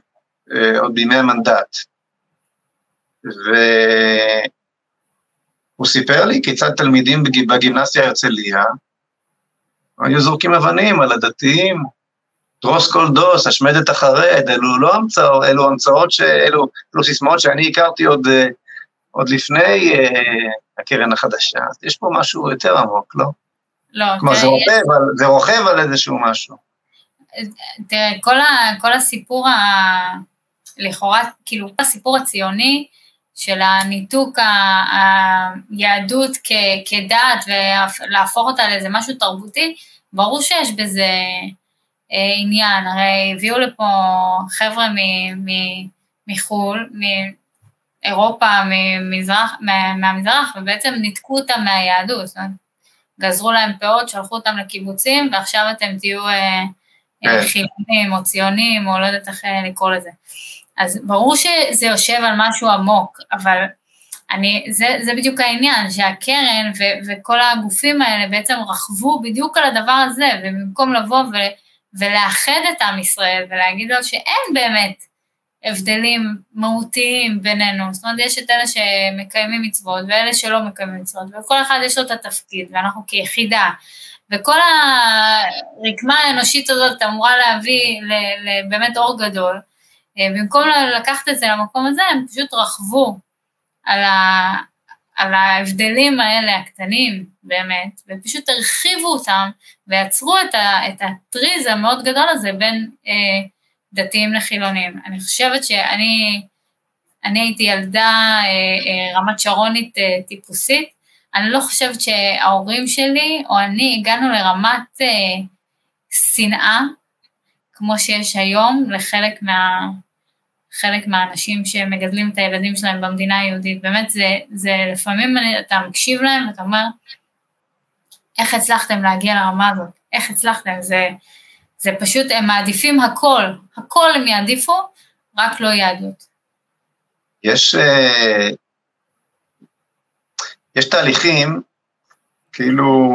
אה, עוד בימי המנדט. והוא סיפר לי כיצד תלמידים בגימנסיה הרצליה היו זורקים אבנים על הדתיים, דרוס כל דוס, השמד את החרד, אלו לא המצאות, אלו המצאות, ש... אלו, אלו סיסמאות שאני הכרתי עוד, אה, עוד לפני uh, הקרן החדשה, אז יש פה משהו יותר עמוק, לא?
לא,
כלומר, זה, רוכב על, זה רוכב על איזשהו משהו.
תראה, כל, ה, כל הסיפור, ה, לכאורה, כאילו, הסיפור הציוני של הניתוק היהדות כ, כדת ולהפוך אותה לאיזה משהו תרבותי, ברור שיש בזה אה, עניין, הרי הביאו לפה חבר'ה מ, מ, מחו"ל, מאירופה, ממזרח, מהמזרח, ובעצם ניתקו אותם מהיהדות, גזרו להם פאות, שלחו אותם לקיבוצים, ועכשיו אתם תהיו... אה, כן. חילונים או ציונים, או לא יודעת איך אה, לקרוא לזה. אז ברור שזה יושב על משהו עמוק, אבל אני, זה, זה בדיוק העניין, שהקרן ו, וכל הגופים האלה בעצם רכבו בדיוק על הדבר הזה, ובמקום לבוא ו, ולאחד את עם ישראל ולהגיד לו שאין באמת הבדלים מהותיים בינינו, זאת אומרת, יש את אלה שמקיימים מצוות ואלה שלא מקיימים מצוות, וכל אחד יש לו את התפקיד, ואנחנו כיחידה, וכל הרקמה האנושית הזאת אמורה להביא באמת אור גדול. אה, במקום לקחת את זה למקום הזה, הם פשוט רכבו על, ה, על ההבדלים האלה הקטנים באמת, ופשוט הרחיבו אותם ויצרו את, ה, את הטריז המאוד גדול הזה בין אה, דתיים לחילונים. אני חושבת שאני אני הייתי ילדה אה, אה, רמת שרונית אה, טיפוסית, אני לא חושבת שההורים שלי או אני הגענו לרמת אה, שנאה, כמו שיש היום לחלק מה... חלק מהאנשים שמגדלים את הילדים שלהם במדינה היהודית. באמת, זה, זה לפעמים אני, אתה מקשיב להם ואתה אומר, איך הצלחתם להגיע לרמה הזאת? איך הצלחתם? זה, זה פשוט, הם מעדיפים הכל, הכל הם יעדיפו, רק לא יהדות.
יש, אה, יש תהליכים כאילו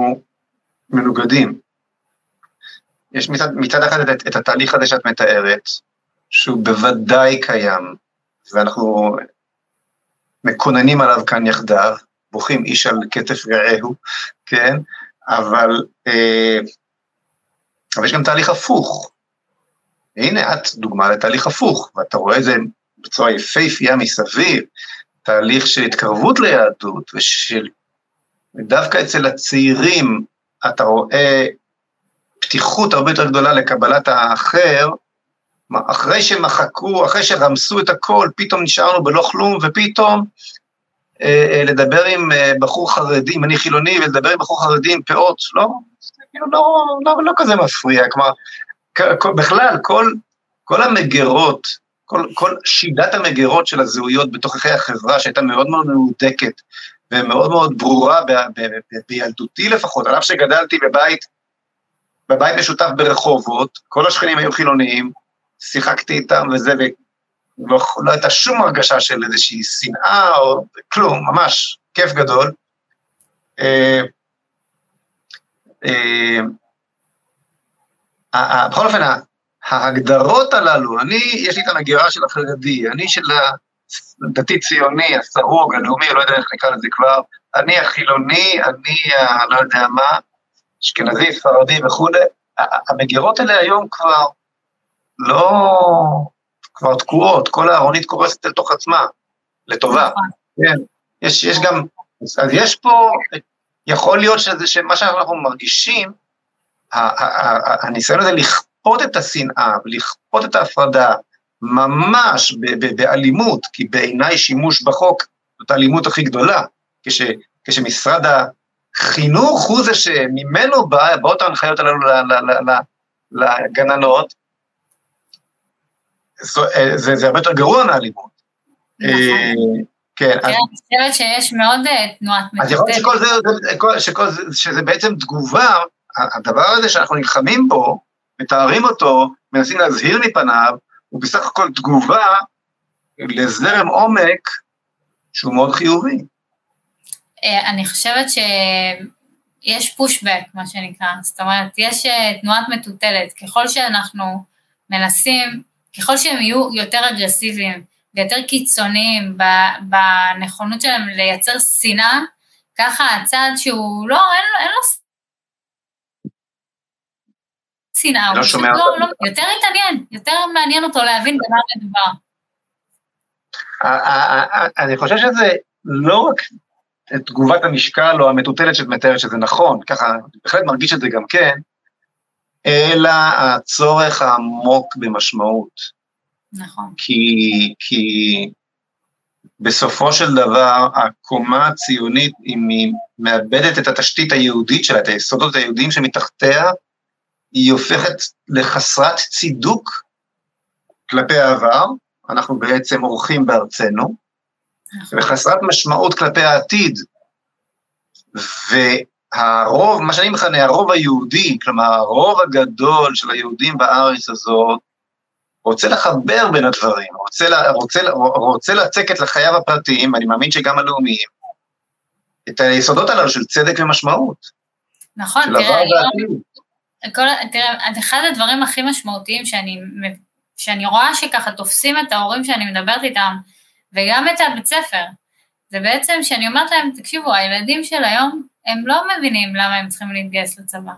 מנוגדים. יש מצד, מצד אחד את, את התהליך הזה שאת מתארת, שהוא בוודאי קיים, ואנחנו מקוננים עליו כאן יחדיו, בוכים איש על כתף רעהו, כן? אבל, אה, אבל יש גם תהליך הפוך. הנה את דוגמה לתהליך הפוך, ואתה רואה את זה בצורה יפהפייה מסביב, תהליך של התקרבות ליהדות, ושל... דווקא אצל הצעירים אתה רואה פתיחות הרבה יותר גדולה לקבלת האחר, אחרי שמחקו, אחרי שרמסו את הכל, פתאום נשארנו בלא כלום, ופתאום אה, אה, לדבר עם אה, בחור חרדי, אם אני חילוני, ולדבר עם בחור חרדי עם פאות, לא, כאילו לא, לא, לא כזה מפריע, כלומר, בכלל, כל, כל המגירות, כל, כל שידת המגירות של הזהויות בתוככי החברה, שהייתה מאוד מאוד מהודקת ומאוד מאוד ברורה ב, ב, ב, בילדותי לפחות, על אף שגדלתי בבית, בבית משותף ברחובות, כל השכנים היו חילוניים, שיחקתי איתם וזה, ולא לא הייתה שום הרגשה של איזושהי שנאה או כלום, ממש כיף גדול. אה, אה, בכל אופן, ההגדרות הללו, אני, יש לי את המגירה של החרדי, אני של הדתי-ציוני, הסרוג, הלאומי, לא יודע איך נקרא לזה כבר, אני החילוני, אני לא יודע מה, אשכנזי, ספרדי וכולי, המגירות האלה היום כבר לא, כבר תקועות, כל הארונית קורסת לתוך עצמה, לטובה. נכון. כן, יש, יש גם, אז יש פה, יכול להיות שזה, שמה שאנחנו מרגישים, הניסיון הזה לכפות את השנאה ולכפות את ההפרדה ממש באלימות, כי בעיניי שימוש בחוק זאת האלימות הכי גדולה, כש, כשמשרד החינוך הוא זה שממנו בא, באות ההנחיות הללו לגננות, אה, זה, זה הרבה יותר גרוע מהאלימות.
נכון. אה, כן, אני חושבת שיש מאוד אה, תנועת
מטוטלת. אז יכול להיות זה, שכל זה, שזה בעצם תגובה, הדבר הזה שאנחנו נלחמים בו, מתארים אותו, מנסים להזהיר מפניו, הוא בסך הכל תגובה לזרם עומק שהוא מאוד חיובי.
אני חושבת שיש פושבק, מה שנקרא, זאת אומרת, יש תנועת מטוטלת, ככל שאנחנו מנסים ככל שהם יהיו יותר אגרסיביים ויותר קיצוניים בנכונות שלהם לייצר שנאה, ככה הצד שהוא לא, אין, אין לו שנאה, הוא לא פשוט לא, לא, יותר התעניין, יותר מעניין אותו להבין במה מדובר.
אני חושב שזה לא רק תגובת המשקל או המטוטלת שאת מתארת שזה נכון, ככה, בהחלט מרגיש את זה גם כן, אלא הצורך העמוק במשמעות.
נכון.
כי, כי בסופו של דבר, הקומה הציונית, אם היא מאבדת את התשתית היהודית שלה, את היסודות היהודיים שמתחתיה, היא הופכת לחסרת צידוק כלפי העבר, אנחנו בעצם אורחים בארצנו, נכון. וחסרת משמעות כלפי העתיד. הרוב, מה שאני מכנה הרוב היהודי, כלומר הרוב הגדול של היהודים בארץ הזאת, רוצה לחבר בין הדברים, רוצה, רוצה, רוצה לצקת לחייו הפרטיים, אני מאמין שגם הלאומיים, את היסודות הללו של צדק ומשמעות.
נכון, תראה, היום, כל, תראה, אחד הדברים הכי משמעותיים שאני, שאני רואה שככה תופסים את ההורים שאני מדברת איתם, וגם את הבית ספר, זה בעצם שאני אומרת להם, תקשיבו, הילדים של היום, הם לא מבינים למה הם צריכים להתגייס לצבא.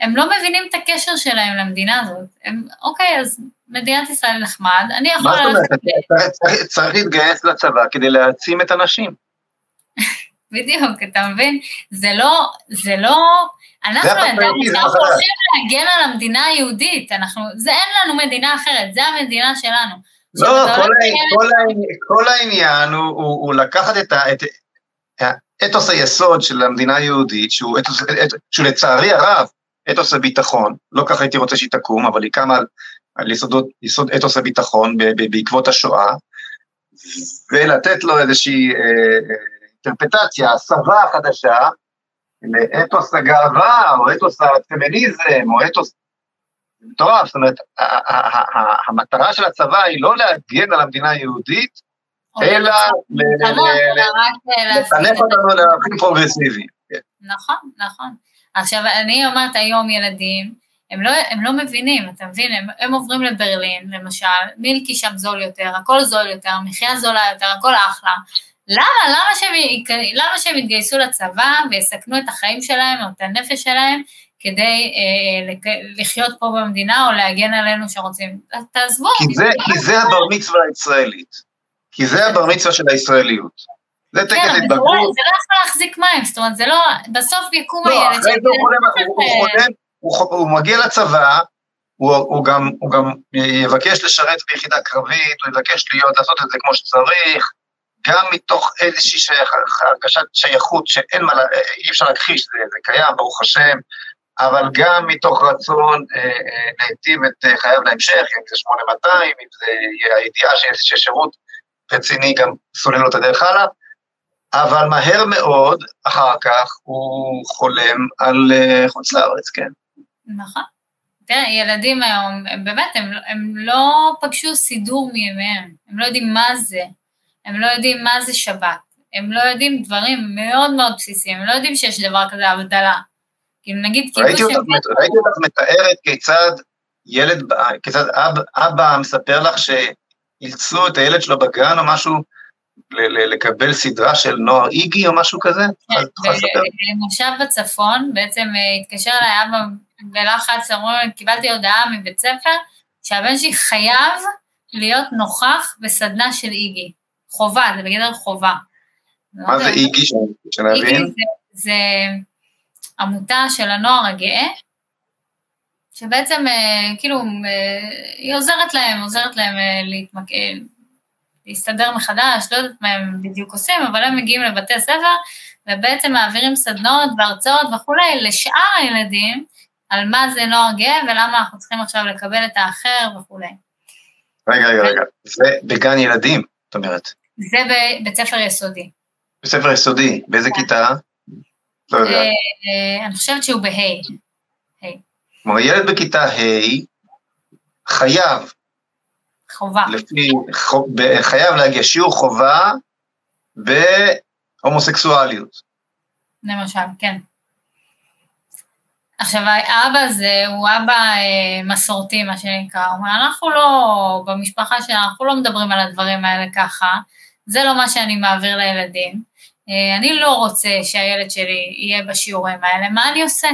הם לא מבינים את הקשר שלהם למדינה הזאת. הם, אוקיי, אז מדינת ישראל נחמד, אני יכול...
מה זאת אומרת? צריך להתגייס לצבא כדי להעצים את הנשים.
בדיוק, אתה מבין? זה לא, זה לא... אנחנו ידענו שאנחנו הולכים להגן על המדינה היהודית, אנחנו, זה אין לנו מדינה אחרת, זה המדינה שלנו.
לא, כל, כל, כל, כל העניין הוא, הוא, הוא לקחת את, ה, את אתוס היסוד של המדינה היהודית, שהוא, אתוס, את, שהוא לצערי הרב אתוס הביטחון, לא ככה הייתי רוצה שהיא תקום, אבל היא קמה על, על יסודות, יסוד אתוס הביטחון ב, ב, בעקבות השואה, ולתת לו איזושהי אה, אה אינטרפטציה, הסבה חדשה, לאתוס הגאווה, או אתוס הפמיניזם, או אתוס... מטורף, זאת אומרת, המטרה של הצבא היא לא להגן על המדינה היהודית, אלא לחנך אותנו לערכים פרוגרסיביים.
נכון, נכון. עכשיו, אני אומרת היום ילדים, הם לא, הם לא מבינים, אתה מבין? הם, הם עוברים לברלין, למשל, מילקי שם זול יותר, הכל זול יותר, מחיה זולה יותר, הכל אחלה. למה? למה שהם, למה שהם יתגייסו לצבא ויסכנו את החיים שלהם או את הנפש שלהם כדי אה, לחיות פה במדינה או להגן עלינו שרוצים? תעזבו.
כי זה, כי זה הבר מצווה הישראלית. כי זה הבר מצווה של הישראליות.
זה טקס כן, התבגרות. זה לא יכול להחזיק מים, זאת אומרת, זה לא, בסוף יקום לא, הילד
אחרי זה הוא חולם, הוא מגיע לצבא, הוא, הוא, גם, הוא גם יבקש לשרת ביחידה קרבית, הוא יבקש להיות, לעשות את זה כמו שצריך, גם מתוך איזושהי שייך, הרגשת שייכות שאין מה, אי אפשר להכחיש, זה, זה קיים, ברוך השם, אבל גם מתוך רצון אה, אה, להיטיב את אה, חייו להמשך, אם זה 8200, אם זה הידיעה שיש שירות רציני גם סולל לו את הדרך הלאה, אבל מהר מאוד, אחר כך, הוא חולם על uh, חוץ לארץ, כן.
נכון. תראה, ילדים היום, הם באמת, הם, הם לא פגשו סידור מימיהם, הם לא יודעים מה זה, הם לא יודעים מה זה שבת, הם לא יודעים דברים מאוד מאוד בסיסיים, הם לא יודעים שיש דבר כזה הבדלה. כאילו נגיד,
כאילו ראיתי אותך, מתארת כיצד ילד, כיצד אב, אבא מספר לך שאילצו את הילד שלו בגן או משהו, לקבל סדרה של נוער איגי או משהו כזה? כן,
במושב בצפון, בעצם אה, התקשר אליי אבא בלחץ, אמרו, קיבלתי הודעה מבית ספר, שהבן שלי חייב להיות נוכח בסדנה של איגי. חובה, זה בגדר חובה.
מה זה איגי, שנבין? איגי
זה עמותה של הנוער הגאה, שבעצם אה, כאילו אה, היא עוזרת להם, עוזרת להם להתמקד. להסתדר מחדש, לא יודעת מה הם בדיוק עושים, אבל הם מגיעים לבתי ספר ובעצם מעבירים סדנאות והרצאות וכולי לשאר הילדים על מה זה נוער גאה ולמה אנחנו צריכים עכשיו לקבל את האחר וכולי.
רגע, רגע, רגע, זה בגן ילדים, זאת אומרת.
זה בבית ספר יסודי.
בית ספר יסודי, באיזה כן. כיתה? לא יודע.
אה, אני חושבת שהוא בה'.
כלומר, ילד בכיתה ה' חייב
חובה.
לפי, חייב להגיע שיעור חובה בהומוסקסואליות.
למשל, כן. עכשיו, האבא הזה הוא אבא אה, מסורתי, מה שנקרא, הוא אומר, אנחנו לא, במשפחה שלנו, אנחנו לא מדברים על הדברים האלה ככה, זה לא מה שאני מעביר לילדים. אה, אני לא רוצה שהילד שלי יהיה בשיעורים האלה, מה אני עושה?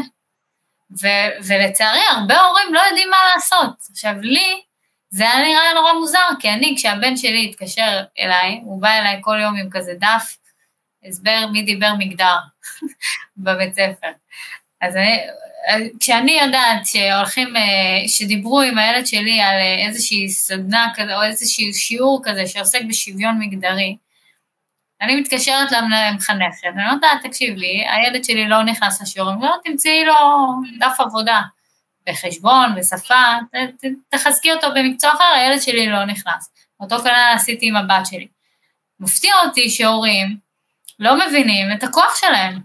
ו- ולצערי, הרבה הורים לא יודעים מה לעשות. עכשיו, לי, זה היה נראה נורא מוזר, כי אני, כשהבן שלי התקשר אליי, הוא בא אליי כל יום עם כזה דף, הסבר מי דיבר מגדר בבית ספר. אז אני, כשאני יודעת שהולכים, אה, שדיברו עם הילד שלי על אה, איזושהי סדנה כזה, או איזשהו שיעור כזה שעוסק בשוויון מגדרי, אני מתקשרת למחנכת, אני אומרת לה, תקשיבי, הילד שלי לא נכנס לשיעור, אני אומרת, תמצאי לו דף עבודה. בחשבון, בשפה, תחזקי אותו במקצוע אחר, הילד שלי לא נכנס. אותו כנראה עשיתי עם הבת שלי. מפתיע אותי שהורים לא מבינים את הכוח שלהם.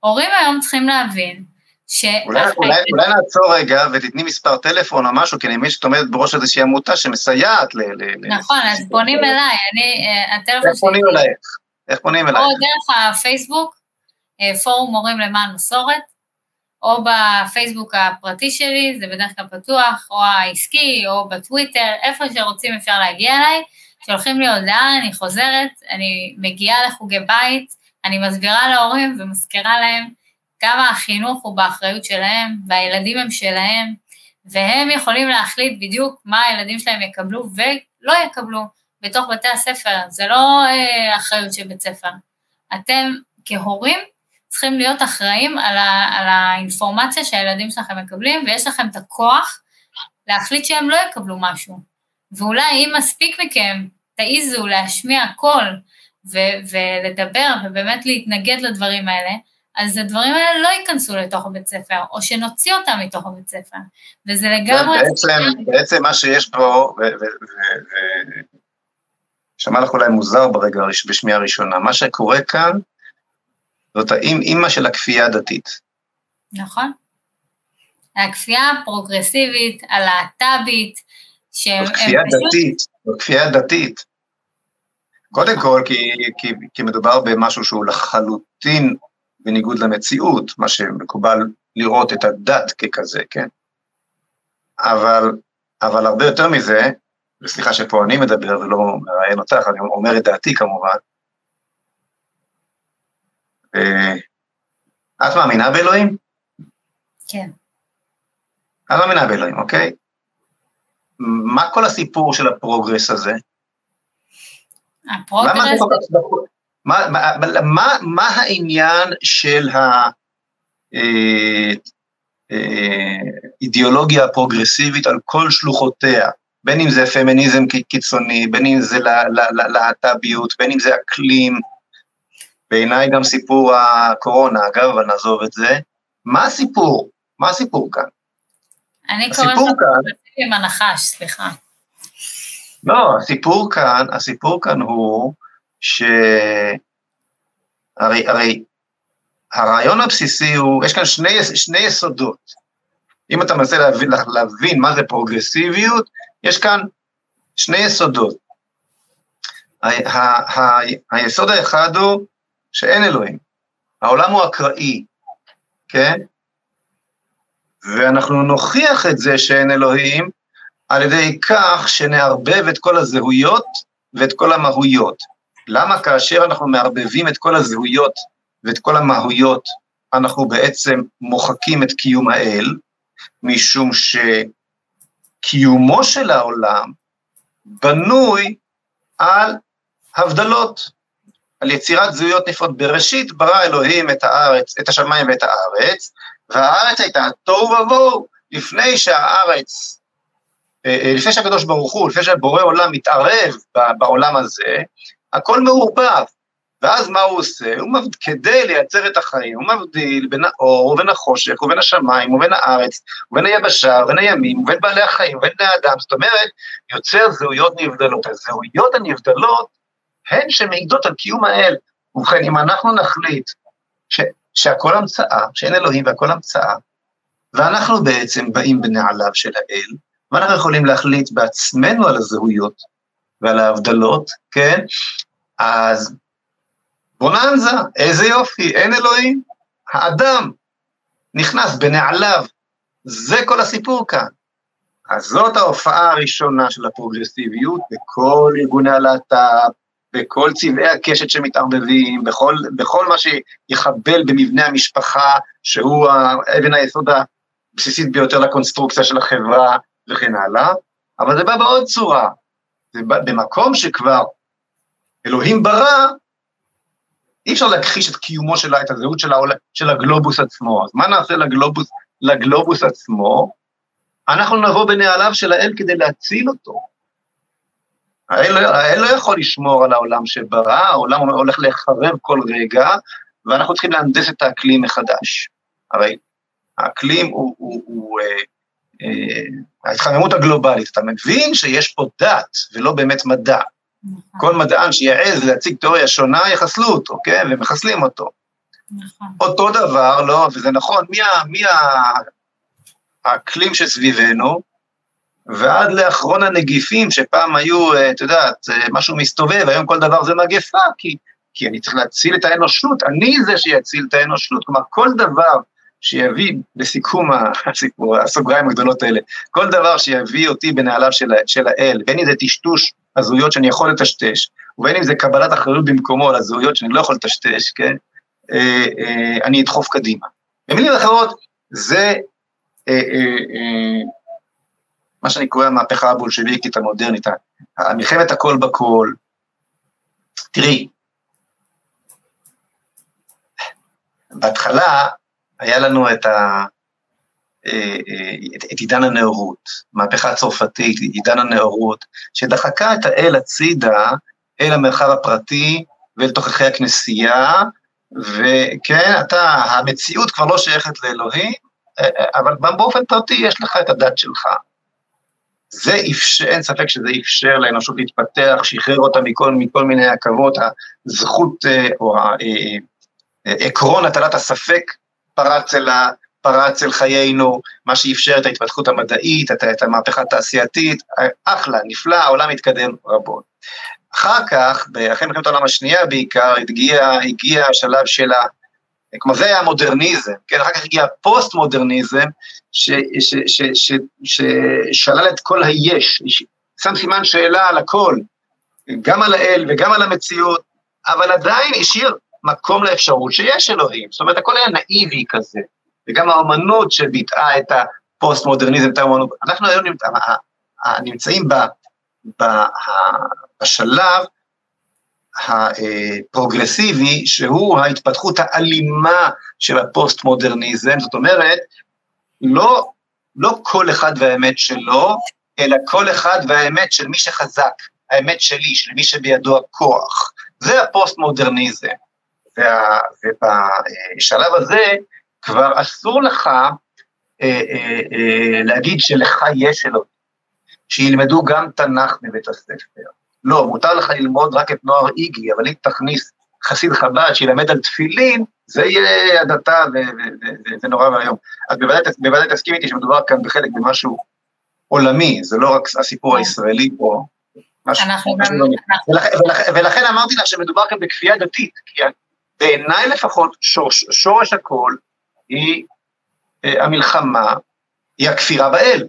הורים היום צריכים להבין ש...
אולי, אולי, אולי נעצור רגע ותתני מספר טלפון או משהו, כי אני מבין שאת עומדת בראש איזושהי עמותה שמסייעת ל...
נכון, ל... אז פונים אליי, אני, אה, הטלפון
איך פונים אלייך? איך פונים אלייך?
או דרך הפייסבוק, אה, פורום מורים למען מסורת, או בפייסבוק הפרטי שלי, זה בדרך כלל פתוח, או העסקי, או בטוויטר, איפה שרוצים אפשר להגיע אליי, שולחים לי הודעה, אני חוזרת, אני מגיעה לחוגי בית, אני מסבירה להורים ומזכירה להם כמה החינוך הוא באחריות שלהם, והילדים הם שלהם, והם יכולים להחליט בדיוק מה הילדים שלהם יקבלו ולא יקבלו בתוך בתי הספר, זה לא אה, אחריות של בית ספר. אתם כהורים צריכים להיות אחראים על, ה, על האינפורמציה שהילדים שלכם מקבלים, ויש לכם את הכוח להחליט שהם לא יקבלו משהו. ואולי אם מספיק מכם תעיזו להשמיע קול ולדבר ובאמת להתנגד לדברים האלה, אז הדברים האלה לא ייכנסו לתוך הבית ספר, או שנוציא אותם מתוך הבית ספר, וזה לגמרי...
בעצם, בעצם מה שיש פה, ושמע לך אולי מוזר ברגע, בשמיעה הראשונה, מה שקורה כאן, זאת האימא של הכפייה הדתית.
נכון. הכפייה הפרוגרסיבית, הלהט"בית,
שהם... זאת כפייה. דתית, זאת כפייה דתית. קודם כל, כי, כי, כי מדובר במשהו שהוא לחלוטין בניגוד למציאות, מה שמקובל לראות את הדת ככזה, כן? אבל, אבל הרבה יותר מזה, וסליחה שפה אני מדבר ולא מראיין אותך, אני אומר את דעתי כמובן, אה, את מאמינה באלוהים?
כן.
את מאמינה באלוהים, אוקיי? מה כל הסיפור של ה progress הזה?
ה progress...
מה, מה, מה, מה העניין של האידיאולוגיה אה, אה, הפרוגרסיבית על כל שלוחותיה? בין אם זה פמיניזם קיצוני, בין אם זה להט"ביות, בין אם זה אקלים, בעיניי גם סיפור הקורונה, אגב, אבל נעזוב את זה. מה הסיפור? מה הסיפור כאן?
אני קוראת לך עם הנחש, סליחה.
לא, הסיפור כאן, הסיפור כאן הוא ש... הרי, הרי הרעיון הבסיסי הוא, יש כאן שני, שני יסודות. אם אתה מנסה להבין, להבין מה זה פרוגרסיביות, יש כאן שני יסודות. ה, ה, ה, היסוד האחד הוא שאין אלוהים. העולם הוא אקראי, כן? ואנחנו נוכיח את זה שאין אלוהים על ידי כך שנערבב את כל הזהויות ואת כל המהויות. למה כאשר אנחנו מערבבים את כל הזהויות ואת כל המהויות, אנחנו בעצם מוחקים את קיום האל, משום שקיומו של העולם בנוי על הבדלות, על יצירת זהויות נפרדות. בראשית ברא אלוהים את הארץ, את השמיים ואת הארץ, והארץ הייתה תוהו ובוהו, לפני שהארץ, אה, אה, לפני שהקדוש ברוך הוא, לפני שהבורא עולם מתערב בעולם הזה, הכל מעורבב. ואז מה הוא עושה? הוא מבד... כדי לייצר את החיים, הוא מבדיל בין האור ובין החושך ובין השמיים ובין הארץ ובין היבשה ובין הימים ובין בעלי החיים ובין בני האדם, זאת אומרת, יוצר זהויות נבדלות. הזהויות הנבדלות הן שמעידות על קיום האל. ובכן, אם אנחנו נחליט ש... שהכל המצאה, שאין אלוהים והכל המצאה, ואנחנו בעצם באים בנעליו של האל, ואנחנו יכולים להחליט בעצמנו על הזהויות ועל ההבדלות, כן? אז בוננזה, איזה יופי, אין אלוהים. האדם נכנס בנעליו, זה כל הסיפור כאן. אז זאת ההופעה הראשונה של הפרוגרסיביות בכל ארגוני הלהט"ב, בכל צבעי הקשת שמתערבבים, בכל, בכל מה שיחבל במבנה המשפחה, שהוא אבן היסוד הבסיסית ביותר לקונסטרוקציה של החברה וכן הלאה, אבל זה בא בעוד צורה. במקום שכבר אלוהים ברא, אי אפשר להכחיש את קיומו שלה, את הזהות של, העול, של הגלובוס עצמו. אז מה נעשה לגלובוס, לגלובוס עצמו? אנחנו נבוא בנעליו של האל כדי להציל אותו. האל לא, האל לא יכול לשמור על העולם שברא, העולם הולך להיחרב כל רגע, ואנחנו צריכים להנדס את האקלים מחדש. הרי האקלים הוא, הוא, הוא אה, אה, ההתחממות הגלובלית, אתה מבין שיש פה דת ולא באמת מדע. נכון. כל מדען שיעז להציג תיאוריה שונה, יחסלו אותו, כן? ומחסלים אותו. נכון. אותו דבר, לא, וזה נכון, מי, מי האקלים שסביבנו, ועד לאחרון הנגיפים, שפעם היו, אה, את יודעת, אה, משהו מסתובב, היום כל דבר זה מגפה, כי, כי אני צריך להציל את האנושות, אני זה שיציל את האנושות, כלומר, כל דבר שיביא, לסיכום הסיפור, הסוגריים הגדולות האלה, כל דבר שיביא אותי בנעליו של, של האל, בין אם זה טשטוש הזהויות שאני יכול לטשטש, ובין אם זה קבלת אחריות במקומו על הזהויות שאני לא יכול לטשטש, כן, אה, אה, אני אדחוף קדימה. במילים אחרות, זה אה, אה, אה, מה שאני קורא המהפכה הבולשביקית המודרנית, מלחמת הכל בכל. תראי, בהתחלה היה לנו את, ה, אה, אה, את, את עידן הנאורות, מהפכה צרפתית, עידן הנאורות, שדחקה את האל הצידה אל המרחב הפרטי ואל תוככי הכנסייה, וכן, אתה, המציאות כבר לא שייכת לאלוהים, אה, אבל באופן פרטי יש לך את הדת שלך. זה אפשר, אין ספק שזה אפשר לאנושות להתפתח, שחרר אותה מכל, מכל מיני עכבות, הזכות או עקרון הטלת הספק פרץ אל, ה, פרץ אל חיינו, מה שאפשר את ההתפתחות המדעית, את, את המהפכה התעשייתית, אחלה, נפלא, העולם מתקדם רבות. אחר כך, אחרי מלחמת העולם השנייה בעיקר, הגיע, הגיע השלב של ה... כמו זה היה המודרניזם, כן, אחר כך הגיע הפוסט-מודרניזם, ששלל את כל היש, שם סימן שאלה על הכל, גם על האל וגם על המציאות, אבל עדיין השאיר מקום לאפשרות שיש אלוהים, זאת אומרת, הכל היה נאיבי כזה, וגם האמנות שביטאה את הפוסט-מודרניזם, את האמנות, אנחנו היום נמצאים ב, ב, בשלב הפרוגרסיבי, שהוא ההתפתחות האלימה של הפוסט-מודרניזם, זאת אומרת, לא, לא כל אחד והאמת שלו, אלא כל אחד והאמת של מי שחזק, האמת שלי, של מי שבידו הכוח. זה הפוסט-מודרניזם. וה, ובשלב הזה כבר אסור לך אה, אה, אה, להגיד שלך יש אלוהים, שילמדו גם תנ"ך בבית הספר. לא, מותר לך ללמוד רק את נוער איגי, אבל אם תכניס חסיד חב"ד שילמד על תפילין, זה יהיה הדתה וזה נורא ואיום. אז בוודאי תסכים איתי שמדובר כאן בחלק ממשהו עולמי, זה לא רק הסיפור הישראלי פה.
אנחנו גם...
ולכן אמרתי לך שמדובר כאן בכפייה דתית, כי בעיניי לפחות שורש הכל היא אה, המלחמה, היא הכפירה באל.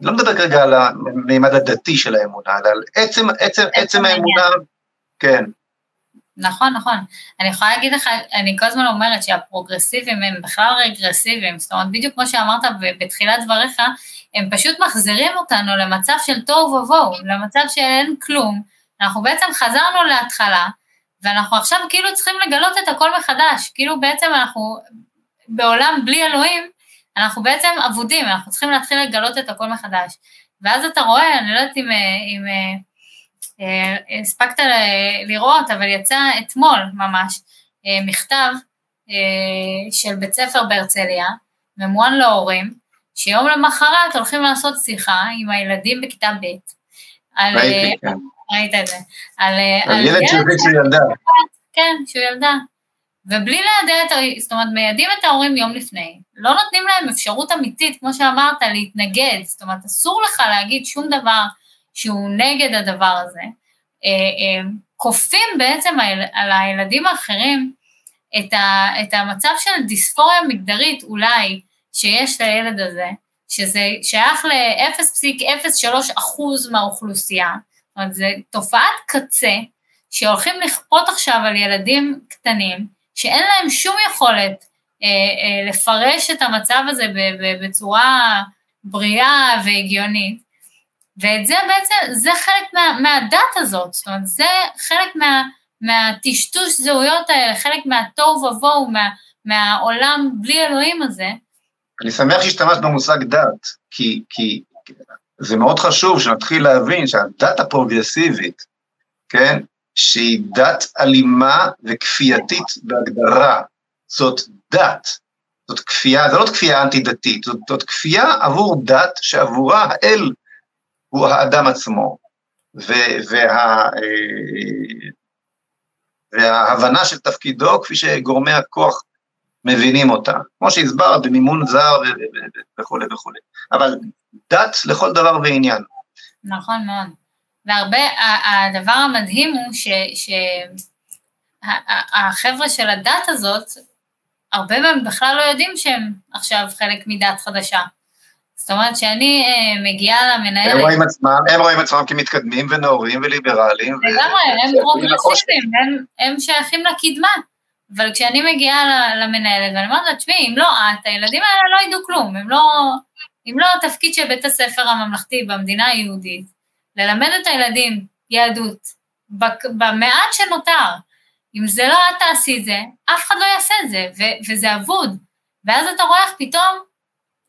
לא מדבר כרגע על המימד הדתי של האמונה, אלא על עצם, עצם, עצם האמונה, כן.
נכון, נכון. אני יכולה להגיד לך, אני כל הזמן אומרת שהפרוגרסיביים הם בכלל רגרסיביים, זאת אומרת, בדיוק כמו שאמרת בתחילת דבריך, הם פשוט מחזירים אותנו למצב של תוהו ובוהו, למצב שאין כלום. אנחנו בעצם חזרנו להתחלה, ואנחנו עכשיו כאילו צריכים לגלות את הכל מחדש, כאילו בעצם אנחנו בעולם בלי אלוהים, אנחנו בעצם אבודים, אנחנו צריכים להתחיל לגלות את הכל מחדש. ואז אתה רואה, אני לא יודעת אם, אם אה, הספקת לראות, אבל יצא אתמול ממש אה, מכתב אה, של בית ספר בהרצליה, ממוען להורים, שיום למחרת הולכים לעשות שיחה עם הילדים בכיתה ב', על... ראית את זה. על,
על ילד שהוא ילדה.
כן, שהוא ילדה. ובלי לידע את, זאת אומרת, מיידעים את ההורים יום לפני, לא נותנים להם אפשרות אמיתית, כמו שאמרת, להתנגד, זאת אומרת, אסור לך להגיד שום דבר שהוא נגד הדבר הזה. אה, אה, כופים בעצם על הילדים האחרים את, ה, את המצב של דיספוריה מגדרית אולי שיש לילד הזה, שזה שייך ל-0.03 אחוז מהאוכלוסייה, זאת אומרת, זו תופעת קצה שהולכים לכפות עכשיו על ילדים קטנים, שאין להם שום יכולת אה, אה, לפרש את המצב הזה בצורה בריאה והגיונית. ואת זה בעצם, זה חלק מה, מהדת הזאת, זאת אומרת, זה חלק מה, מהטשטוש זהויות האלה, חלק מהתוהו ובוהו, מה, מהעולם בלי אלוהים הזה.
אני שמח שהשתמשת במושג דת, כי, כי זה מאוד חשוב שנתחיל להבין שהדת הפרוגרסיבית, כן, שהיא דת אלימה וכפייתית בהגדרה. זאת דת, זאת כפייה, זו לא כפייה אנטי-דתית, זאת, זאת כפייה עבור דת שעבורה האל הוא האדם עצמו, ו, וה, אה, וההבנה של תפקידו כפי שגורמי הכוח מבינים אותה, כמו שהסברת, במימון זר וכולי וכולי, אבל דת לכל דבר ועניין.
נכון מאוד. והרבה, הדבר המדהים הוא שהחבר'ה של הדת הזאת, הרבה מהם בכלל לא יודעים שהם עכשיו חלק מדת חדשה. זאת אומרת שאני אה, מגיעה למנהלת...
הם רואים עצמם, הם רואים עצמם כמתקדמים ונאורים וליברליים.
לגמרי, הם פרוגרסיביים, הם, הם שייכים לקדמה. אבל כשאני מגיעה למנהלת ואני אומרת לה, תשמעי, אם לא את, הילדים האלה לא ידעו כלום, הם לא, אם לא התפקיד של בית הספר הממלכתי במדינה היהודית, ללמד את הילדים יהדות, במעט שנותר. אם זה לא את תעשי את זה, אף אחד לא יעשה את זה, וזה אבוד. ואז אתה רואה איך פתאום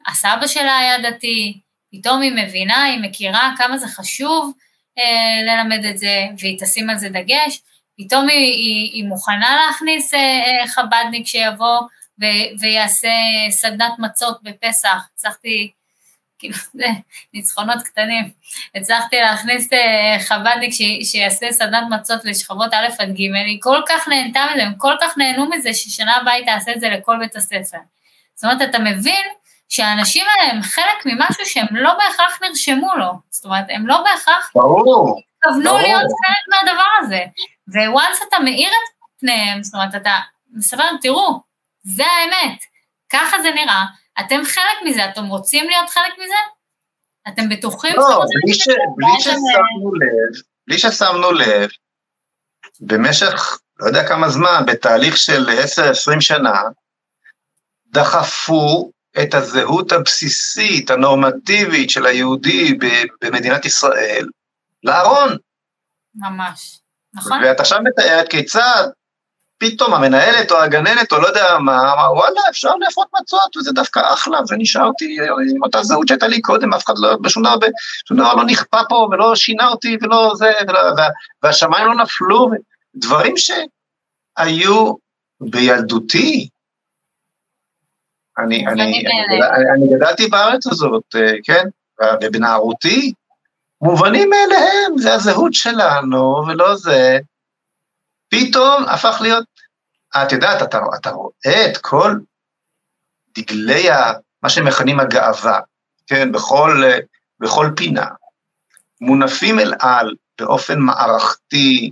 הסבא שלה היה דתי, פתאום היא מבינה, היא מכירה כמה זה חשוב אה, ללמד את זה, והיא תשים על זה דגש, פתאום היא, היא, היא מוכנה להכניס אה, אה, חבדניק שיבוא ו- ויעשה סדנת מצות בפסח. הצלחתי כאילו, זה ניצחונות קטנים. הצלחתי להכניס אה, חב"דניק שיעשה סדנת מצות לשכבות א' עד ג', היא כל כך נהנתה מזה, הם כל כך נהנו מזה ששנה הבאה היא תעשה את זה לכל בית הספר. זאת אומרת, אתה מבין שהאנשים האלה הם חלק ממשהו שהם לא בהכרח נרשמו לו, זאת אומרת, הם לא בהכרח...
ברור.
התכוונו להיות חלק מהדבר הזה. וואנס אתה מאיר את פניהם, זאת אומרת, אתה מספר, תראו, זה האמת, ככה זה נראה, אתם חלק מזה, אתם רוצים להיות חלק מזה? אתם בטוחים
לא, בלי, ש... בלי ששמנו לב, בלי ששמנו לב, במשך, לא יודע כמה זמן, בתהליך של 10-20 שנה, דחפו את הזהות הבסיסית, הנורמטיבית של היהודי במדינת ישראל לארון.
ממש, נכון.
ואת עכשיו מתארת כיצד פתאום המנהלת או הגננת או לא יודע מה, אמר וואלה אפשר לאפות מצות וזה דווקא אחלה ונשארתי עם אותה זהות שהייתה לי קודם, אף אחד לא, בשום דבר, בשום דבר לא נכפה פה ולא שינה אותי ולא זה, ולא, וה, והשמיים לא נפלו, דברים שהיו בילדותי. אני, אני, אני, אני גדלתי בארץ הזאת, אה, כן, ובנערותי, מובנים מאליהם, זה הזהות שלנו ולא זה. פתאום הפך להיות, את יודעת, אתה, אתה רואה את כל דגלי, ה, מה שמכנים הגאווה, כן, בכל, בכל פינה, מונפים אל על באופן מערכתי,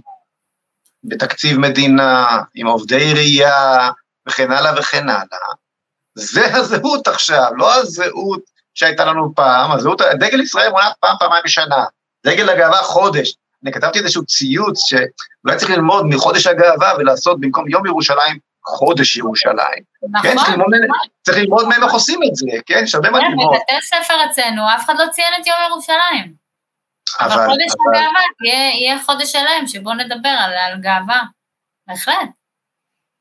בתקציב מדינה, עם עובדי עירייה, וכן הלאה וכן הלאה. זה הזהות עכשיו, לא הזהות שהייתה לנו פעם, הזהות, דגל ישראל מונח פעם, פעמיים בשנה, דגל הגאווה חודש, אני כתבתי איזשהו ציוץ שאולי צריך ללמוד מחודש הגאווה ולעשות במקום יום ירושלים, חודש ירושלים. נכון. כן, צריך ללמוד, צריך ללמוד מהם איך עושים את זה, כן? יש הרבה מה
כן, ללמוד. בבתי ספר אצלנו, אף אחד לא ציין את יום ירושלים. אבל, אבל חודש אבל... הגאווה יהיה, יהיה חודש שלם שבו נדבר על, על גאווה, בהחלט.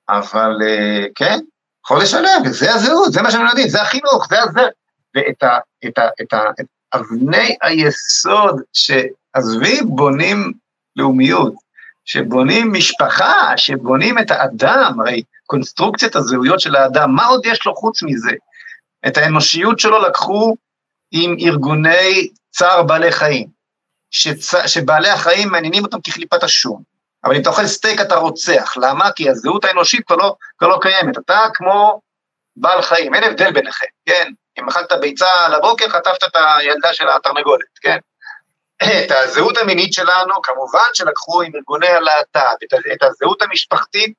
אבל אה, כן, חודש שלם, זה הזהות, זה מה שאני יודעים, זה החינוך, זה הזה. ואת ה, את ה, את ה, את אבני היסוד ש... עזבי, בונים לאומיות, שבונים משפחה, שבונים את האדם, הרי קונסטרוקציית הזהויות של האדם, מה עוד יש לו חוץ מזה? את האנושיות שלו לקחו עם ארגוני צער בעלי חיים, שצ... שבעלי החיים מעניינים אותם כקליפת השום. אבל אם אתה אוכל סטייק אתה רוצח, למה? כי הזהות האנושית כבר לא, לא קיימת, אתה כמו בעל חיים, אין הבדל ביניכם, כן? אם אכלת ביצה לבוקר, חטפת את הילדה של התרנגולת, כן? את הזהות המינית שלנו, כמובן שלקחו עם ארגוני הלהט"ב, את, את הזהות המשפחתית,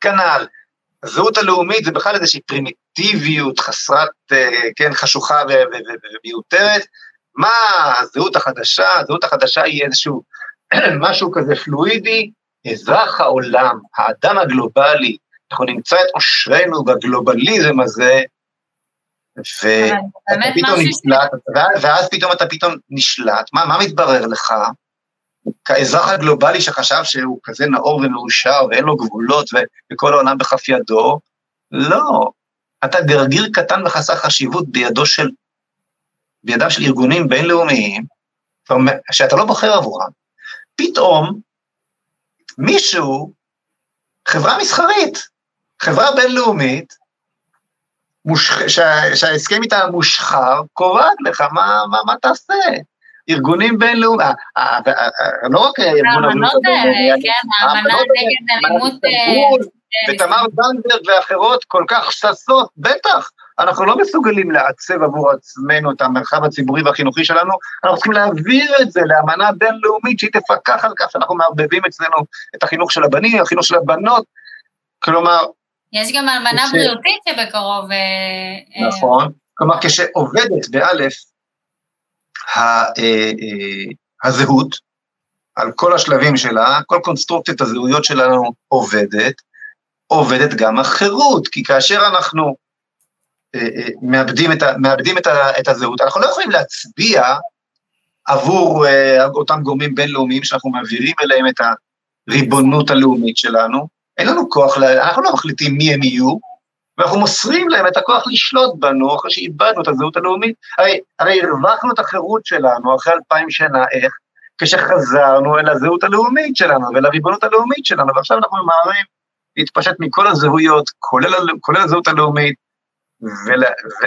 כנ"ל. הזהות הלאומית זה בכלל איזושהי פרימיטיביות חסרת, אה, כן, חשוכה ומיותרת. מה הזהות החדשה? הזהות החדשה היא איזשהו משהו כזה פלואידי, אזרח העולם, האדם הגלובלי, אנחנו נמצא את עושרנו בגלובליזם הזה, ואתה פתאום נשלט, ואז פתאום אתה פתאום נשלט, מה, מה מתברר לך? כאזרח הגלובלי שחשב שהוא כזה נאור ומאושר ואין לו גבולות וכל העולם בכף ידו, לא, אתה גרגיר קטן וחסר חשיבות בידו של, בידיו של ארגונים בינלאומיים, שאתה לא בוחר עבורם. פתאום מישהו, חברה מסחרית, חברה בינלאומית, מושח... שה... שההסכם איתה מושחר, קובעת לך מה, מה, מה תעשה. ארגונים בינלאומיים, אה, אה, אה, לא רק ארגון
הבריאות הבינלאומי, כן, האמנה נגד אלימות...
ותמר זנדברג ואחרות כל כך ששות, בטח, אנחנו לא מסוגלים לעצב עבור עצמנו את המרחב הציבורי והחינוכי שלנו, אנחנו צריכים להעביר את זה לאמנה בינלאומית שהיא תפקח על כך שאנחנו מערבבים אצלנו את החינוך של הבנים, החינוך של הבנות, כלומר,
יש גם אלמנה כש... בריאותית שבקרוב... אה,
אה, נכון, כלומר כשעובדת באלף אה, הזהות, על כל השלבים שלה, כל קונסטרוקציית הזהויות שלנו עובדת, עובדת גם החירות, כי כאשר אנחנו מאבדים, את, מאבדים את, את הזהות, אנחנו לא יכולים להצביע עבור אותם גורמים בינלאומיים שאנחנו מעבירים אליהם את הריבונות הלאומית שלנו, אין לנו כוח, אנחנו לא מחליטים מי הם יהיו, ואנחנו מוסרים להם את הכוח לשלוט בנו אחרי שאיבדנו את הזהות הלאומית. הרי, הרי הרווחנו את החירות שלנו אחרי אלפיים שנה, איך? כשחזרנו אל הזהות הלאומית שלנו ולריבונות הלאומית שלנו, ועכשיו אנחנו ממהרים להתפשט מכל הזהויות, כולל, כולל הזהות הלאומית, ול, ו,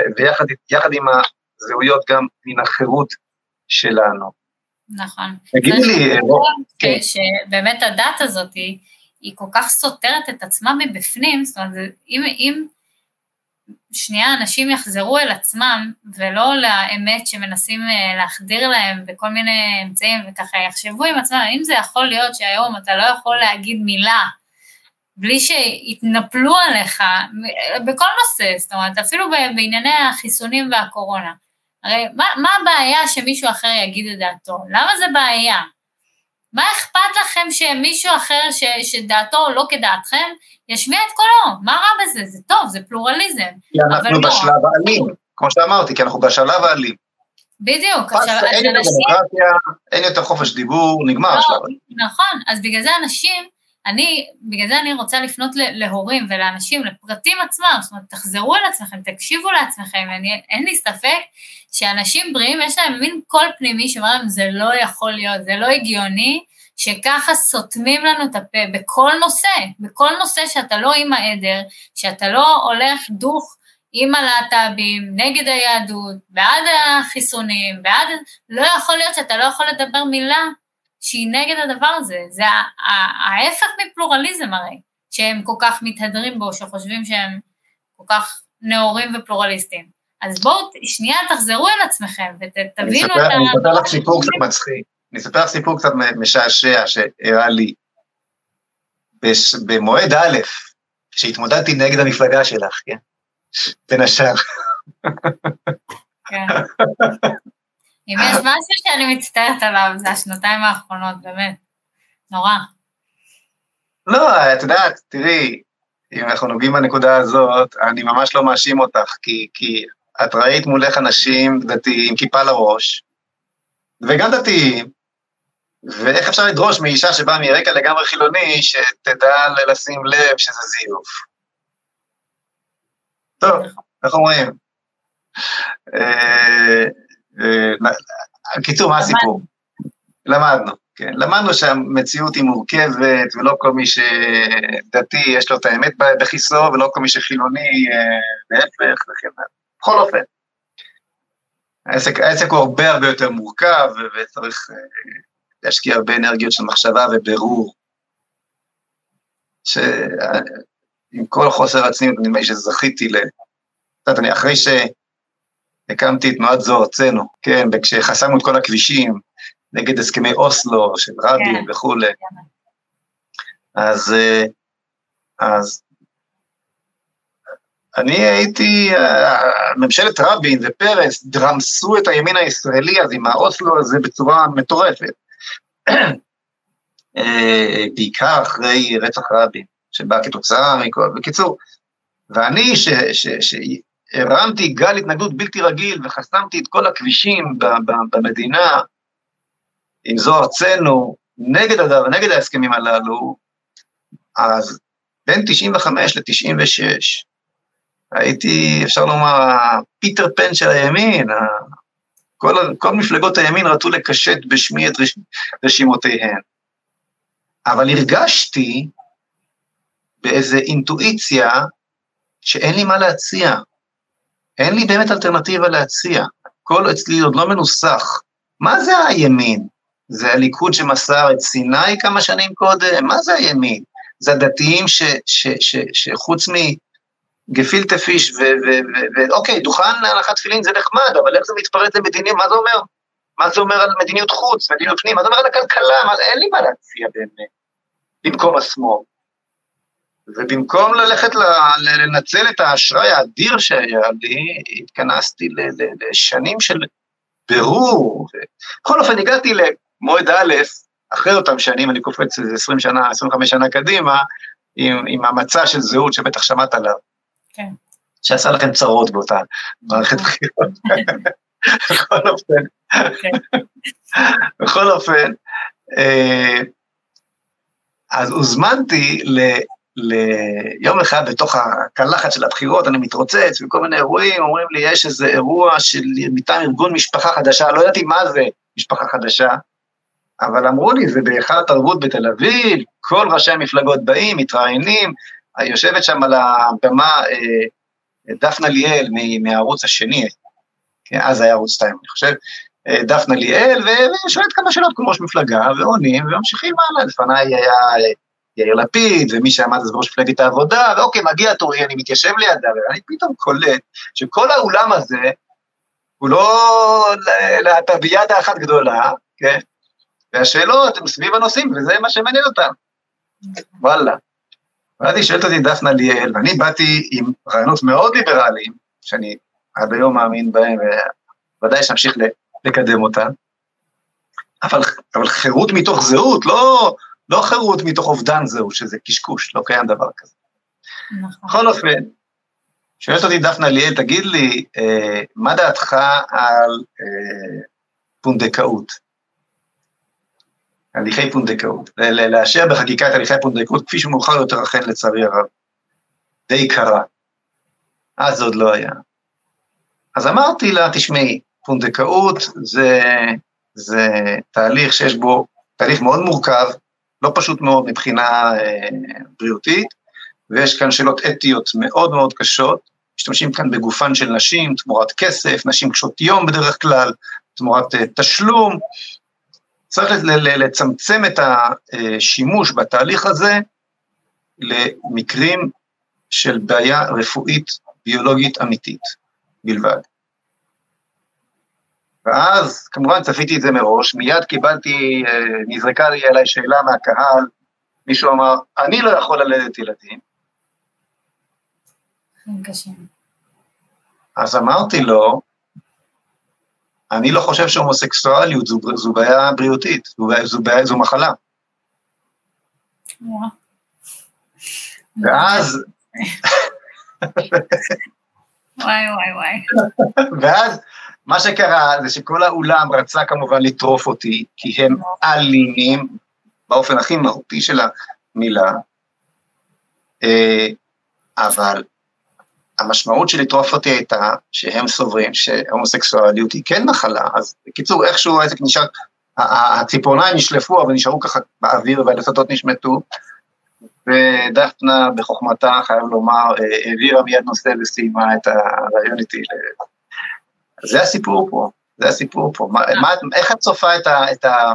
ויחד עם הזהויות גם מן החירות שלנו.
נכון.
תגידי לי...
כן. שבאמת הדת הזאת היא... כל כך סותרת את עצמה מבפנים, זאת אומרת, אם, אם שנייה אנשים יחזרו אל עצמם, ולא לאמת שמנסים אה, להחדיר להם בכל מיני אמצעים, וככה יחשבו עם עצמם, האם זה יכול להיות שהיום אתה לא יכול להגיד מילה בלי שיתנפלו עליך, בכל נושא, זאת אומרת, אפילו בענייני החיסונים והקורונה. הרי מה, מה הבעיה שמישהו אחר יגיד את דעתו? למה זה בעיה? מה אכפת לכם שמישהו אחר ש, שדעתו לא כדעתכם, ישמיע את קולו? מה רע בזה? זה טוב, זה פלורליזם.
כי אנחנו לא. בשלב לא. האלים, כמו שאמרתי, כי אנחנו בשלב האלים.
בדיוק.
עכשיו, אין יותר אנשים... דמוקרטיה, אין יותר חופש דיבור, נגמר לא, השלב האלים.
נכון, אז בגלל זה אנשים, אני, בגלל זה אני רוצה לפנות להורים ולאנשים, לפרטים עצמם, זאת אומרת, תחזרו על עצמכם, תקשיבו לעצמכם, אני, אין לי ספק שאנשים בריאים, יש להם מין קול פנימי שאומר להם, זה לא יכול להיות, זה לא הגיוני, שככה סותמים לנו את הפה בכל נושא, בכל נושא שאתה לא עם העדר, שאתה לא הולך דוך עם הלהט"בים, נגד היהדות, בעד החיסונים, בעד... לא יכול להיות שאתה לא יכול לדבר מילה שהיא נגד הדבר הזה, זה ההפך מפלורליזם הרי, שהם כל כך מתהדרים בו, שחושבים שהם כל כך נאורים ופלורליסטים. אז בואו שנייה תחזרו אל עצמכם ותבינו את ה...
אני אספר לך סיפור קצת מצחיק, אני אספר לך סיפור קצת משעשע שאירע לי. במועד א', כשהתמודדתי נגד המפלגה שלך, כן? בין השאר.
כן. אם יש משהו שאני מצטערת עליו, זה השנתיים האחרונות, באמת. נורא.
לא, את יודעת, תראי, אם אנחנו נוגעים בנקודה הזאת, אני ממש לא מאשים אותך, כי, כי את ראית מולך אנשים דתיים, כיפה לראש, וגם דתיים, ואיך אפשר לדרוש מאישה שבאה מרקע לגמרי חילוני, שתדע לשים לב שזה זיוף. טוב, איך אומרים? אה, בקיצור, מה הסיפור? למדנו, כן. למדנו שהמציאות היא מורכבת, ולא כל מי שדתי יש לו את האמת בכיסו, ולא כל מי שחילוני אה, להפך וכן הלאה. בכל אופן, העסק, העסק הוא הרבה הרבה יותר מורכב, וצריך אה, להשקיע הרבה אנרגיות של מחשבה ובירור. שעם כל חוסר הצניעות, נדמה לי שזכיתי ל... את יודעת, אני אחרי ש... הקמתי את תנועת זו ארצנו, כן, וכשחסמנו את כל הכבישים נגד הסכמי אוסלו של רבין כן. וכולי. כן. אז, אה, אז אני הייתי, אה, ממשלת רבין ופרס דרמסו את הימין הישראלי אז עם האוסלו הזה בצורה מטורפת. אה, בעיקר אחרי רצח רבין, שבא כתוצאה מכל, בקיצור, ואני, ש, ש, ש, הרמתי גל התנגדות בלתי רגיל וחסמתי את כל הכבישים במדינה, עם זו ארצנו, נגד הדבר, נגד ההסכמים הללו, אז בין 95 ל-96, הייתי, אפשר לומר, הפיטר פן של הימין, כל, כל מפלגות הימין רצו לקשט בשמי את רש, רשימותיהן. אבל הרגשתי באיזו אינטואיציה שאין לי מה להציע. אין לי באמת אלטרנטיבה להציע. הכל אצלי עוד לא מנוסח. מה זה הימין? זה הליכוד שמסר את סיני כמה שנים קודם? מה זה הימין? זה הדתיים ש, ש, מגפילטה פיש ואוקיי, דוכן להנחת תפילין זה נחמד, אבל איך זה מתפרט למדיניות, מה זה אומר? מה זה אומר על מדיניות חוץ, מדיניות פנים, מה זה אומר על הכלכלה, מה, אין לי מה להציע באמת, במקום השמאל. ובמקום ללכת לנצל את האשראי האדיר שהיה לי, התכנסתי לשנים של בירור. בכל אופן, הגעתי למועד א', אחרי אותם שנים, אני קופץ איזה 20 שנה, 25 שנה קדימה, עם, עם המצע של זהות שבטח שמעת עליו. כן. שעשה לכם צרות באותה מערכת בחירות. בכל אופן, כן. בכל אופן, אה, אז הוזמנתי ליום אחד בתוך הקלחת של הבחירות, אני מתרוצץ וכל מיני אירועים, אומרים לי, יש איזה אירוע של מטעם ארגון משפחה חדשה, לא ידעתי מה זה משפחה חדשה, אבל אמרו לי, זה בהיכל התרבות בתל אביב, כל ראשי המפלגות באים, מתראיינים, יושבת שם על הבמה אה, דפנה ליאל מהערוץ השני, כן, אז היה ערוץ 2, אני חושב, אה, דפנה ליאל, ושואלת כמה שאלות כמו ראש מפלגה, ועונים, וממשיכים הלאה, לפניי היה... יאיר לפיד, ומי שעמד אז בראש מפלגת העבודה, ואוקיי, מגיע תורי, אני מתיישב לידה, ואני פתאום קולט שכל האולם הזה הוא לא להטביאדה אחת גדולה, כן? והשאלות הן סביב הנושאים, וזה מה שמעניין אותם. וואלה. ואז היא שואלת אותי דפנה ליאל, ואני באתי עם רעיונות מאוד ליברליים, שאני עד היום מאמין בהם, וודאי שאמשיך לקדם אותם, אבל, אבל חירות מתוך זהות, לא, לא חירות מתוך אובדן זהות, שזה קשקוש, לא קיים דבר כזה. נכון. בכל אופן, שואלת אותי דפנה ליאל, תגיד לי, אה, מה דעתך על אה, פונדקאות? הליכי פונדקאות, לאשר בחקיקה את הליכי הפונדקאות, כפי שמאוחר יותר אכן לצערי הרב, די קרה. אז עוד לא היה. אז אמרתי לה, תשמעי, פונדקאות זה, זה תהליך שיש בו, תהליך מאוד מורכב, לא פשוט מאוד מבחינה אה, בריאותית, ויש כאן שאלות אתיות מאוד מאוד קשות, משתמשים כאן בגופן של נשים, תמורת כסף, נשים קשות יום בדרך כלל, תמורת אה, תשלום, צריך לצמצם את השימוש בתהליך הזה למקרים של בעיה רפואית ביולוגית אמיתית בלבד. ואז כמובן צפיתי את זה מראש, מיד קיבלתי, אה, נזרקה לי אליי שאלה מהקהל, מישהו אמר, אני לא יכול ללדת ילדים. אז אמרתי לו, אני לא חושב שהומוסקסואליות זו, זו בעיה בריאותית, זו, זו, בעיה, זו מחלה. ואז...
וואי וואי וואי.
ואז מה שקרה זה שכל האולם רצה כמובן לטרוף אותי, כי הם אלימים, באופן הכי מהותי של המילה, אה, אבל המשמעות של לטרוף אותי הייתה שהם סוברים שהומוסקסואליות היא כן מחלה, אז בקיצור, איכשהו העסק נשאר, הציפורניים נשלפו, אבל נשארו ככה באוויר והלסתות נשמטו, ודפנה בחוכמתה, חייב לומר, אה, העבירה מיד נושא וסיימה את הרעיון איתי. זה הסיפור פה, זה הסיפור פה. מה, איך את צופה את ה... את ה...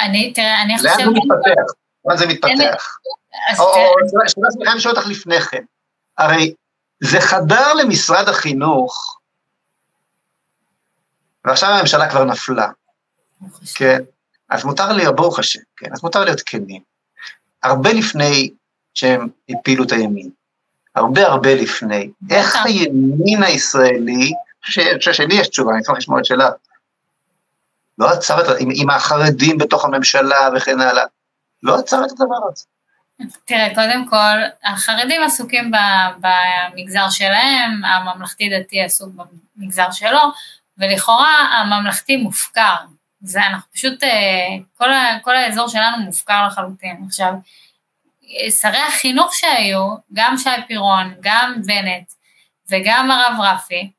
אני, תראה, אני חושבת...
לאן זה מתפתח? לאן זה מתפתח? או, אני שואל אותך לפני כן. הרי זה חדר למשרד החינוך, ועכשיו הממשלה כבר נפלה, כן? אז מותר לי, ברוך השם, כן? אז מותר להיות כנים. הרבה לפני שהם הפילו את הימין, הרבה הרבה לפני, איך הימין הישראלי, אני חושב שלי יש תשובה, אני אשמח לשמוע את שלה, לא עצר את, עם, עם החרדים בתוך הממשלה וכן הלאה, לא עצר את הדבר הזה.
תראה, קודם כל, החרדים עסוקים במגזר שלהם, הממלכתי-דתי עסוק במגזר שלו, ולכאורה הממלכתי מופקר. זה אנחנו פשוט, אה, כל, ה, כל האזור שלנו מופקר לחלוטין. עכשיו, שרי החינוך שהיו, גם שי פירון, גם בנט וגם הרב רפי,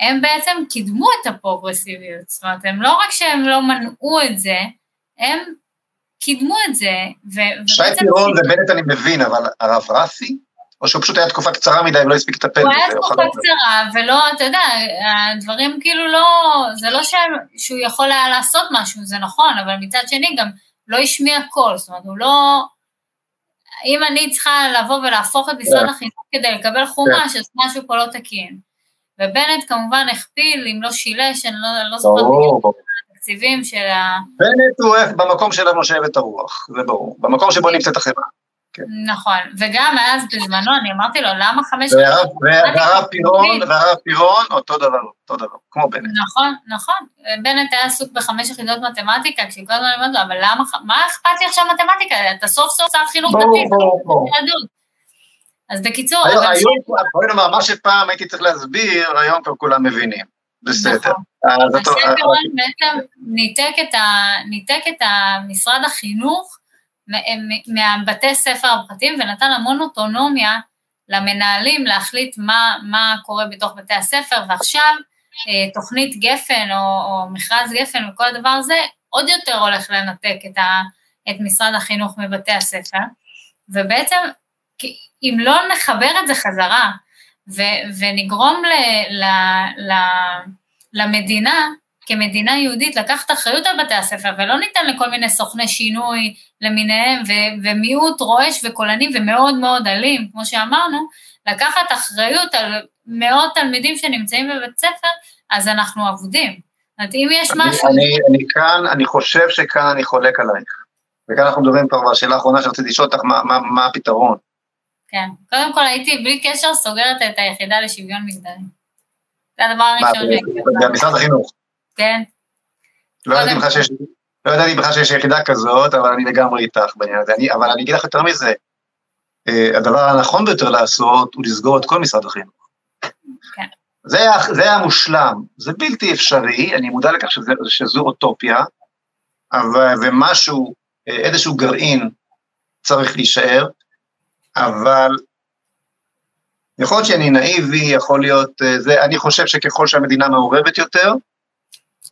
הם בעצם קידמו את הפרוגרסיביות. זאת אומרת, הם לא רק שהם לא מנעו את זה, הם קידמו את זה.
שי פירון ובנט אני מבין, אבל הרב רפי? או שהוא פשוט היה תקופה קצרה מדי ולא הספיק לטפל
בזה. הוא היה תקופה קצרה, ולא, אתה יודע, הדברים כאילו לא, זה לא שהוא יכול היה לעשות משהו, זה נכון, אבל מצד שני גם לא השמיע קול, זאת אומרת, הוא לא... אם אני צריכה לבוא ולהפוך את משרד כן. החינוך כדי לקבל חומש, כן. אז משהו פה לא תקין. ובנט כמובן הכפיל, אם לא שילש, אני לא, לא זוכרת בדיוק התקציבים של ה...
בנט הוא במקום שלנו נושבת הרוח, זה ברור, במקום שבו נמצאת החברה.
כן. נכון, וגם אז בזמנו אני אמרתי לו, למה חמש...
והרב פירון, והרב פירון, אותו דבר, אותו דבר, כמו בנט.
נכון, נכון. בנט היה עסוק בחמש יחידות מתמטיקה, כשכל הזמן אמרתי לו, אבל למה, מה אכפת לי עכשיו מתמטיקה? אתה סוף סוף שר חינוך דתי. ברור, ברור. אז בקיצור...
היום, בואי נאמר, מה שפעם הייתי צריך להסביר, היום כבר כולם מבינים. בסדר. נכון.
השם פירון בעצם ניתק את משרד החינוך מהבתי ספר הפרטיים ונתן המון אוטונומיה למנהלים להחליט מה, מה קורה בתוך בתי הספר, ועכשיו אה, תוכנית גפן או, או מכרז גפן וכל הדבר הזה עוד יותר הולך לנתק את, ה, את משרד החינוך מבתי הספר, ובעצם אם לא נחבר את זה חזרה ו, ונגרום ל, ל, ל, למדינה כמדינה יהודית לקחת אחריות על בתי הספר, ולא ניתן לכל מיני סוכני שינוי למיניהם, ו- ומיעוט רועש וקולני ומאוד מאוד אלים, כמו שאמרנו, לקחת אחריות על מאות תלמידים שנמצאים בבית ספר, אז אנחנו אבודים. זאת אומרת, אם יש משהו...
אני, אני כאן, אני חושב שכאן אני חולק עלייך. וכאן אנחנו מדברים כבר בשאלה האחרונה שרציתי לשאול אותך, מה, מה, מה הפתרון?
כן, קודם כל הייתי בלי קשר סוגרת את היחידה לשוויון מגדרי. זה הדבר הראשון.
במשרד החינוך.
כן.
לא ידעתי בכלל שיש, לא ידעתי בכלל שיש יחידה כזאת, אבל אני לגמרי איתך בעניין הזה. אני, אבל אני אגיד לך יותר מזה, אה, הדבר הנכון ביותר לעשות הוא לסגור את כל משרד החינוך.
כן.
זה, זה המושלם, זה בלתי אפשרי, אני מודע לכך שזה, שזו אוטופיה, אבל, ומשהו, אה, איזשהו גרעין צריך להישאר, אבל יכול להיות שאני נאיבי, יכול להיות אה, זה, אני חושב שככל שהמדינה מעורבת יותר,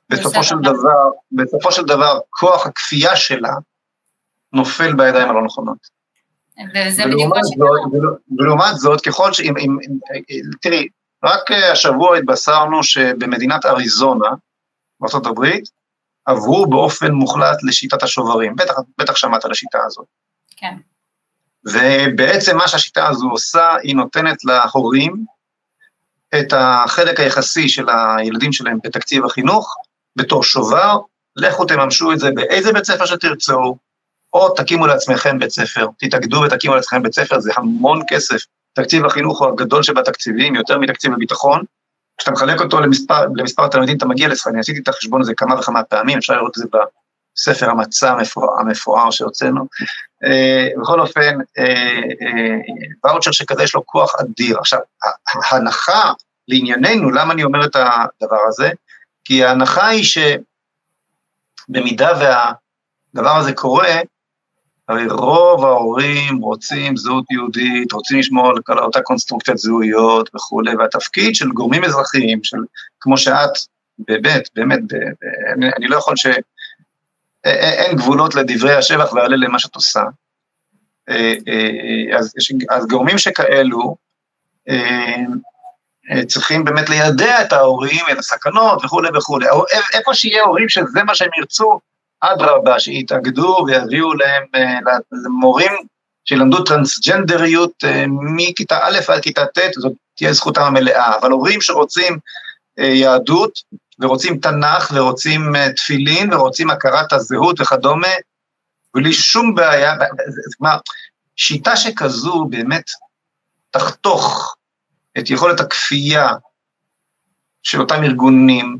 בסופו של דבר, בסופו של דבר, כוח הכפייה שלה נופל בידיים הלא נכונות.
וזה בדיוק מה שקרה.
ולעומת זאת, ככל ש... תראי, רק אה, השבוע התבשרנו שבמדינת אריזונה, בארה"ב, עברו באופן מוחלט לשיטת השוברים. בטח, בטח שמעת על השיטה הזאת.
כן.
ובעצם מה שהשיטה הזו עושה, היא נותנת להורים את החלק היחסי של הילדים שלהם בתקציב החינוך, בתור שובר, לכו תממשו את זה באיזה בית ספר שתרצו, או תקימו לעצמכם בית ספר, תתאגדו ותקימו לעצמכם בית ספר, זה המון כסף. תקציב החינוך הוא הגדול שבתקציבים, יותר מתקציב הביטחון. כשאתה מחלק אותו למספר, למספר תלמידים, אתה מגיע לסך, אני עשיתי את החשבון הזה כמה וכמה פעמים, אפשר לראות את זה בספר המצע המפואר, המפואר שהוצאנו. Uh, בכל אופן, ואוצ'ר uh, uh, שכזה יש לו כוח אדיר. עכשיו, ההנחה לענייננו, למה אני אומר את הדבר הזה? כי ההנחה היא שבמידה והדבר הזה קורה, הרי רוב ההורים רוצים זהות יהודית, רוצים לשמור על אותה קונסטרוקציית זהויות וכולי, והתפקיד של גורמים אזרחיים, של, כמו שאת, באמת, באמת, אני, אני לא יכול ש... אין גבולות לדברי השבח והלל למה שאת עושה. אז, אז גורמים שכאלו, צריכים באמת לידע את ההורים, את הסכנות וכולי וכולי. איפה שיהיה הורים שזה מה שהם ירצו, אדרבה, שיתאגדו ויביאו להם, למורים שילמדו טרנסג'נדריות מכיתה א' עד כיתה ט', זאת תהיה זכותם המלאה. אבל הורים שרוצים יהדות, ורוצים תנ"ך, ורוצים תפילין, ורוצים הכרת הזהות וכדומה, בלי שום בעיה, כלומר, שיטה שכזו באמת תחתוך את יכולת הכפייה של אותם ארגונים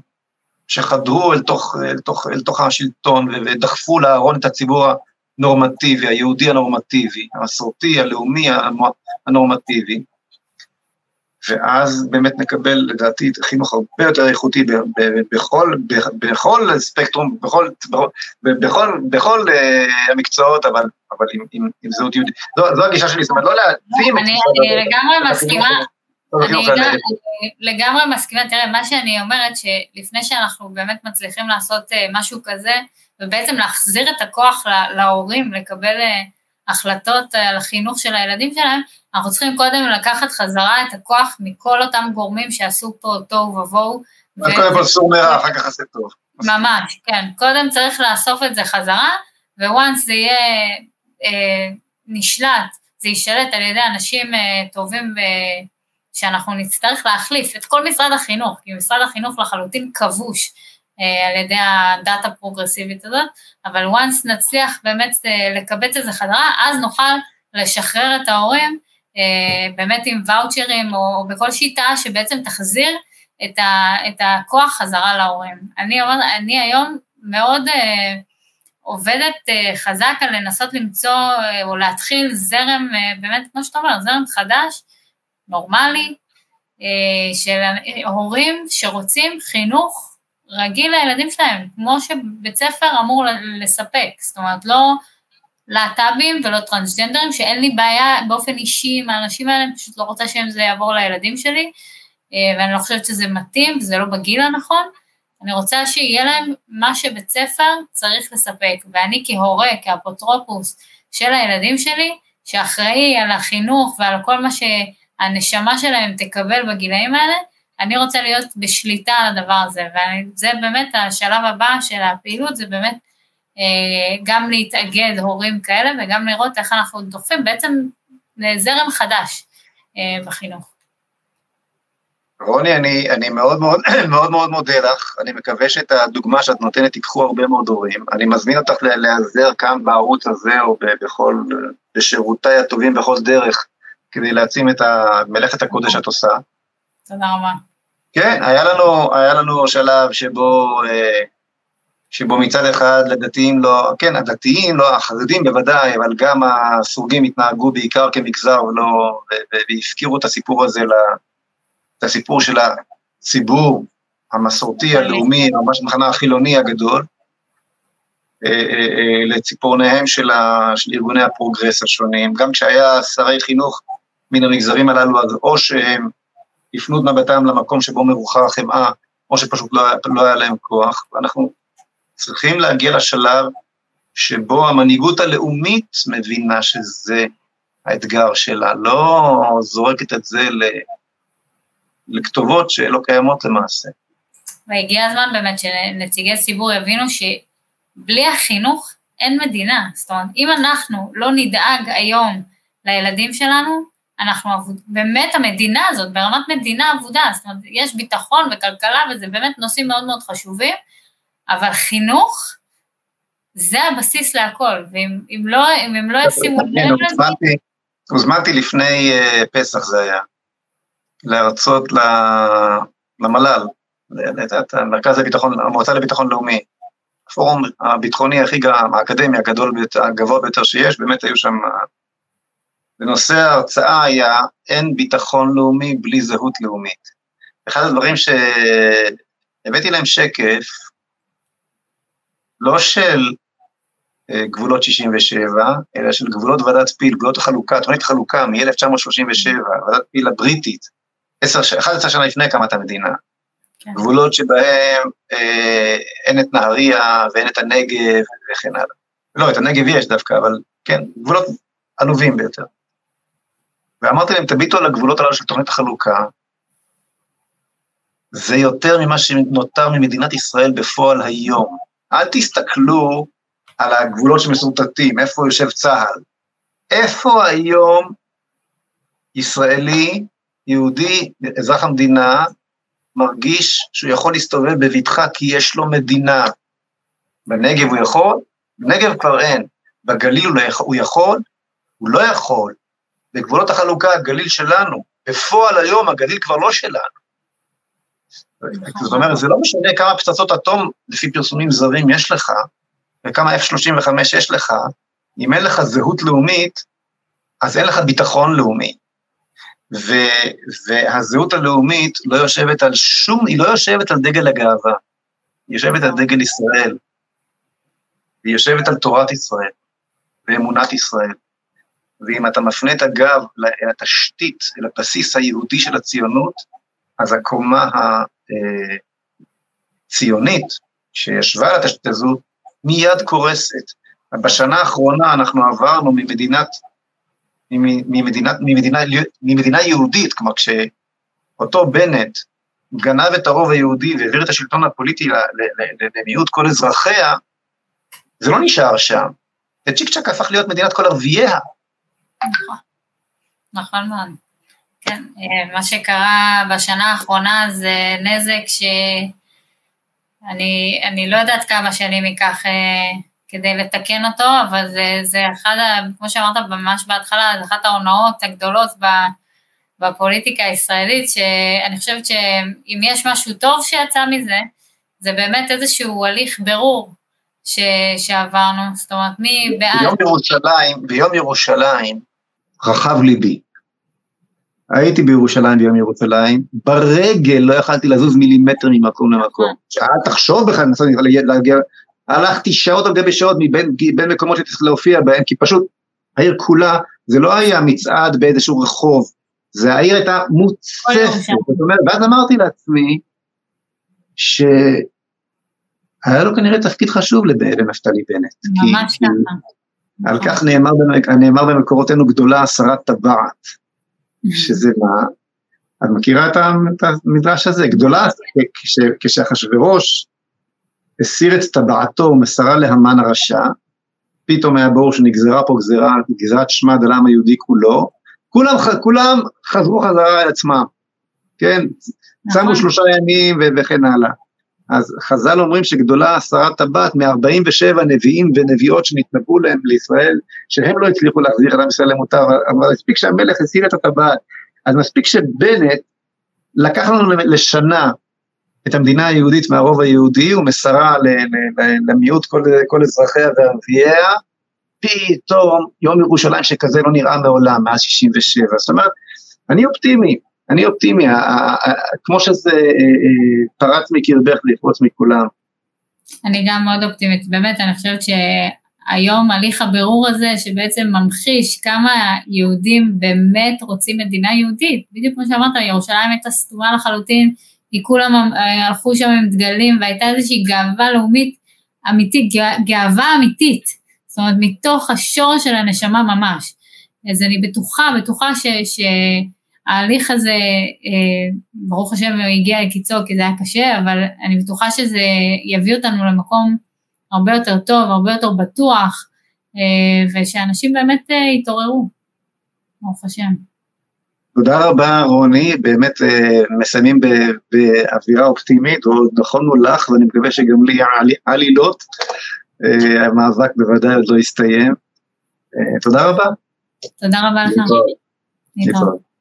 שחדרו אל תוך, אל תוך, אל תוך השלטון ודחפו לארון את הציבור הנורמטיבי, היהודי הנורמטיבי, המסורתי, הלאומי הנורמטיבי, ואז באמת נקבל לדעתי חינוך הרבה יותר איכותי בכל, בכל ספקטרום, בכל, בכל, בכל המקצועות, אבל, אבל עם, עם, עם זהות יהודית. זו, זו הגישה שלי, זאת אומרת, לא להעצים
את... אני לגמרי מסכימה. אני לגמרי מסכימה, תראה, מה שאני אומרת, שלפני שאנחנו באמת מצליחים לעשות uh, משהו כזה, ובעצם להחזיר את הכוח להורים לקבל uh, החלטות על החינוך של הילדים שלהם, אנחנו צריכים קודם לקחת חזרה את הכוח מכל אותם גורמים שעשו פה תוהו ובוהו.
קודם כל סור מרע, אחר כך עשה טוב.
ממש, כן. קודם צריך לאסוף את זה חזרה, וואנס זה יהיה אה, נשלט, זה יישלט על ידי אנשים אה, טובים אה, שאנחנו נצטרך להחליף את כל משרד החינוך, כי משרד החינוך לחלוטין כבוש. אה, על ידי הדת הפרוגרסיבית הזאת, אבל once נצליח באמת אה, לקבץ את זה חזרה, אז נוכל לשחרר את ההורים אה, באמת עם ואוצ'רים או, בכל שיטה שבעצם תחזיר את, ה, את הכוח חזרה להורים. אני, אני היום מאוד אה, עובדת אה, חזק על לנסות למצוא אה, או להתחיל זרם, אה, באמת, כמו שאתה אומר, זרם חדש, נורמלי, אה, של הורים שרוצים חינוך רגיל לילדים שלהם, כמו שבית ספר אמור לספק, זאת אומרת, לא להט"בים ולא טרנסג'נדרים, שאין לי בעיה באופן אישי עם האנשים האלה, אני פשוט לא רוצה שזה יעבור לילדים שלי, אה, ואני לא חושבת שזה מתאים, וזה לא בגיל הנכון, אני רוצה שיהיה להם מה שבית ספר צריך לספק, ואני כהורה, כאפוטרופוס של הילדים שלי, שאחראי על החינוך ועל כל מה שהנשמה שלהם תקבל בגילאים האלה, אני רוצה להיות בשליטה על הדבר הזה, וזה באמת השלב הבא של הפעילות, זה באמת אה, גם להתאגד הורים כאלה וגם לראות איך אנחנו דוחפים בעצם לזרם חדש אה, בחינוך.
רוני, אני, אני מאוד, מאוד, מאוד מאוד מודה לך, אני מקווה שאת הדוגמה שאת נותנת ייקחו הרבה מאוד הורים. אני מזמין אותך להיעזר כאן בערוץ הזה או בכל, בשירותיי הטובים בכל דרך, כדי להעצים את מלאכת הקודש שאת עושה.
תודה רבה.
כן, היה לנו, היה לנו שלב שבו, אה, שבו מצד אחד לדתיים לא, כן, הדתיים, לא, החרדים בוודאי, אבל גם הסורגים התנהגו בעיקר כמגזר ולא, והפקירו את הסיפור הזה, את הסיפור של הציבור המסורתי, הלאומי, ממש מכנה החילוני הגדול, אה, אה, לציפורניהם של, של ארגוני הפרוגרס השונים, גם כשהיה שרי חינוך מן המגזרים הללו, אז או שהם הפנו את מבטם למקום שבו מרוחה החמאה, או שפשוט לא, לא היה להם כוח, ואנחנו צריכים להגיע לשלב שבו המנהיגות הלאומית מבינה שזה האתגר שלה, לא זורקת את זה לכתובות שלא קיימות למעשה.
והגיע הזמן באמת שנציגי ציבור יבינו שבלי החינוך אין מדינה. זאת אומרת, אם אנחנו לא נדאג היום לילדים שלנו, אנחנו באמת המדינה הזאת, ברמת מדינה אבודה, זאת אומרת, יש ביטחון וכלכלה וזה באמת נושאים מאוד מאוד חשובים, אבל חינוך, זה הבסיס להכל, ואם לא, אם הם לא ישימו לב לזה...
הוזמנתי לפני אה, פסח זה היה, להרצות למל"ל, מרכז הביטחון, המועצה לביטחון לאומי, הפורום הביטחוני הכי, האקדמי הגדול, הגבוה ביותר שיש, באמת היו שם ונושא ההרצאה היה אין ביטחון לאומי בלי זהות לאומית. אחד הדברים שהבאתי להם שקף, לא של אה, גבולות 67, אלא של גבולות ועדת פיל, גבולות החלוקה, תוכנית חלוקה מ-1937, ועדת פיל הבריטית, 11 שנה לפני הקמת המדינה. כן. גבולות שבהם אה, אין את נהריה ואין את הנגב וכן הלאה. לא, את הנגב יש דווקא, אבל כן, גבולות עלובים ביותר. ואמרתי להם, תביטו על הגבולות הללו של תוכנית החלוקה, זה יותר ממה שנותר ממדינת ישראל בפועל היום. אל תסתכלו על הגבולות שמסורטטים, איפה יושב צה"ל. איפה היום ישראלי, יהודי, אזרח המדינה, מרגיש שהוא יכול להסתובב בבטחה כי יש לו מדינה. בנגב הוא יכול, בנגב כבר אין. בגליל הוא, לא יכול, הוא לא יכול. בגבולות החלוקה הגליל שלנו, בפועל היום הגליל כבר לא שלנו. זאת אומרת, זה לא משנה כמה פצצות אטום לפי פרסומים זרים יש לך, וכמה F-35 יש לך, אם אין לך זהות לאומית, אז אין לך ביטחון לאומי. ו, והזהות הלאומית לא יושבת על שום, היא לא יושבת על דגל הגאווה, היא יושבת על דגל ישראל, היא יושבת על תורת ישראל ואמונת ישראל. ואם אתה מפנה את הגב אל הבסיס היהודי של הציונות, אז הקומה הציונית שישבה על התשתית הזו מיד קורסת. בשנה האחרונה אנחנו עברנו ממדינת, ממדינת, ממדינה, ממדינה יהודית, כלומר כשאותו בנט גנב את הרוב היהודי והעביר את השלטון הפוליטי למיעוט כל אזרחיה, זה לא נשאר שם. וצ'יק צ'אק הפך להיות מדינת כל ערבייה.
נכון, נכון מאוד. כן, אה, מה שקרה בשנה האחרונה זה נזק שאני לא יודעת כמה שנים ייקח אה, כדי לתקן אותו, אבל זה, זה אחד, כמו שאמרת ממש בהתחלה, זה אחת ההונאות הגדולות בפוליטיקה הישראלית, שאני חושבת שאם יש משהו טוב שיצא מזה, זה באמת איזשהו הליך ברור ש, שעברנו, זאת אומרת, מי בעד...
ביום ירושלים, ביום ירושלים, רחב ליבי. הייתי בירושלים ביום ירושלים, ברגל לא יכלתי לזוז מילימטר ממקום למקום. אל תחשוב בכלל לנסות להגיע, הלכתי שעות על גבי שעות מבין, בין מקומות שצריך להופיע בהם, כי פשוט העיר כולה, זה לא היה מצעד באיזשהו רחוב, זה העיר הייתה מוצפת, ואז אמרתי לעצמי, שהיה לו כנראה תפקיד חשוב לנפתלי בנט.
ממש ככה.
על כך נאמר, נאמר במקורותינו גדולה הסרת טבעת, שזה מה? את מכירה את המדרש הזה? גדולה, כשאחשוורוש הסיר את טבעתו ומסרה להמן הרשע, פתאום היה ברור שנגזרה פה גזירה, גזירת שמד על העם היהודי כולו, כולם, כולם חזרו חזרה אל עצמם, כן? נכון. שמו שלושה ימים וכן הלאה. אז חז"ל אומרים שגדולה הסרת טבעת מ-47 נביאים ונביאות שנתנבאו להם לישראל, שהם לא הצליחו להחזיר את עם ישראל למותר, אבל מספיק שהמלך הסיר את הטבעת, אז מספיק שבנט לקח לנו לשנה את המדינה היהודית מהרוב היהודי, ומסרה למיעוט כל, כל אזרחיה וערבייה, פתאום יום ירושלים שכזה לא נראה מעולם, מאז 67. זאת אומרת, אני אופטימי, אני אופטימי, כמו שזה אה, אה, פרץ מקרבך לפרוץ מכולם.
אני גם מאוד אופטימית, באמת, אני חושבת שהיום הליך הבירור הזה, שבעצם ממחיש כמה יהודים באמת רוצים מדינה יהודית, בדיוק כמו שאמרת, ירושלים הייתה סתומה לחלוטין, כי כולם אה, הלכו שם עם דגלים, והייתה איזושהי גאווה לאומית אמיתית, גאווה אמיתית, זאת אומרת, מתוך השור של הנשמה ממש. אז אני בטוחה, בטוחה ש... ש ההליך הזה, אה, ברוך השם, הגיע לקיצו כי זה היה קשה, אבל אני בטוחה שזה יביא אותנו למקום הרבה יותר טוב, הרבה יותר בטוח, אה, ושאנשים באמת אה, יתעוררו, ברוך השם.
תודה רבה רוני, באמת מסיימים באווירה אופטימית, ועוד נכונו לך, ואני מקווה שגם לי עלילות, המאבק בוודאי עוד לא יסתיים. תודה רבה.
תודה רבה לך. להתראות.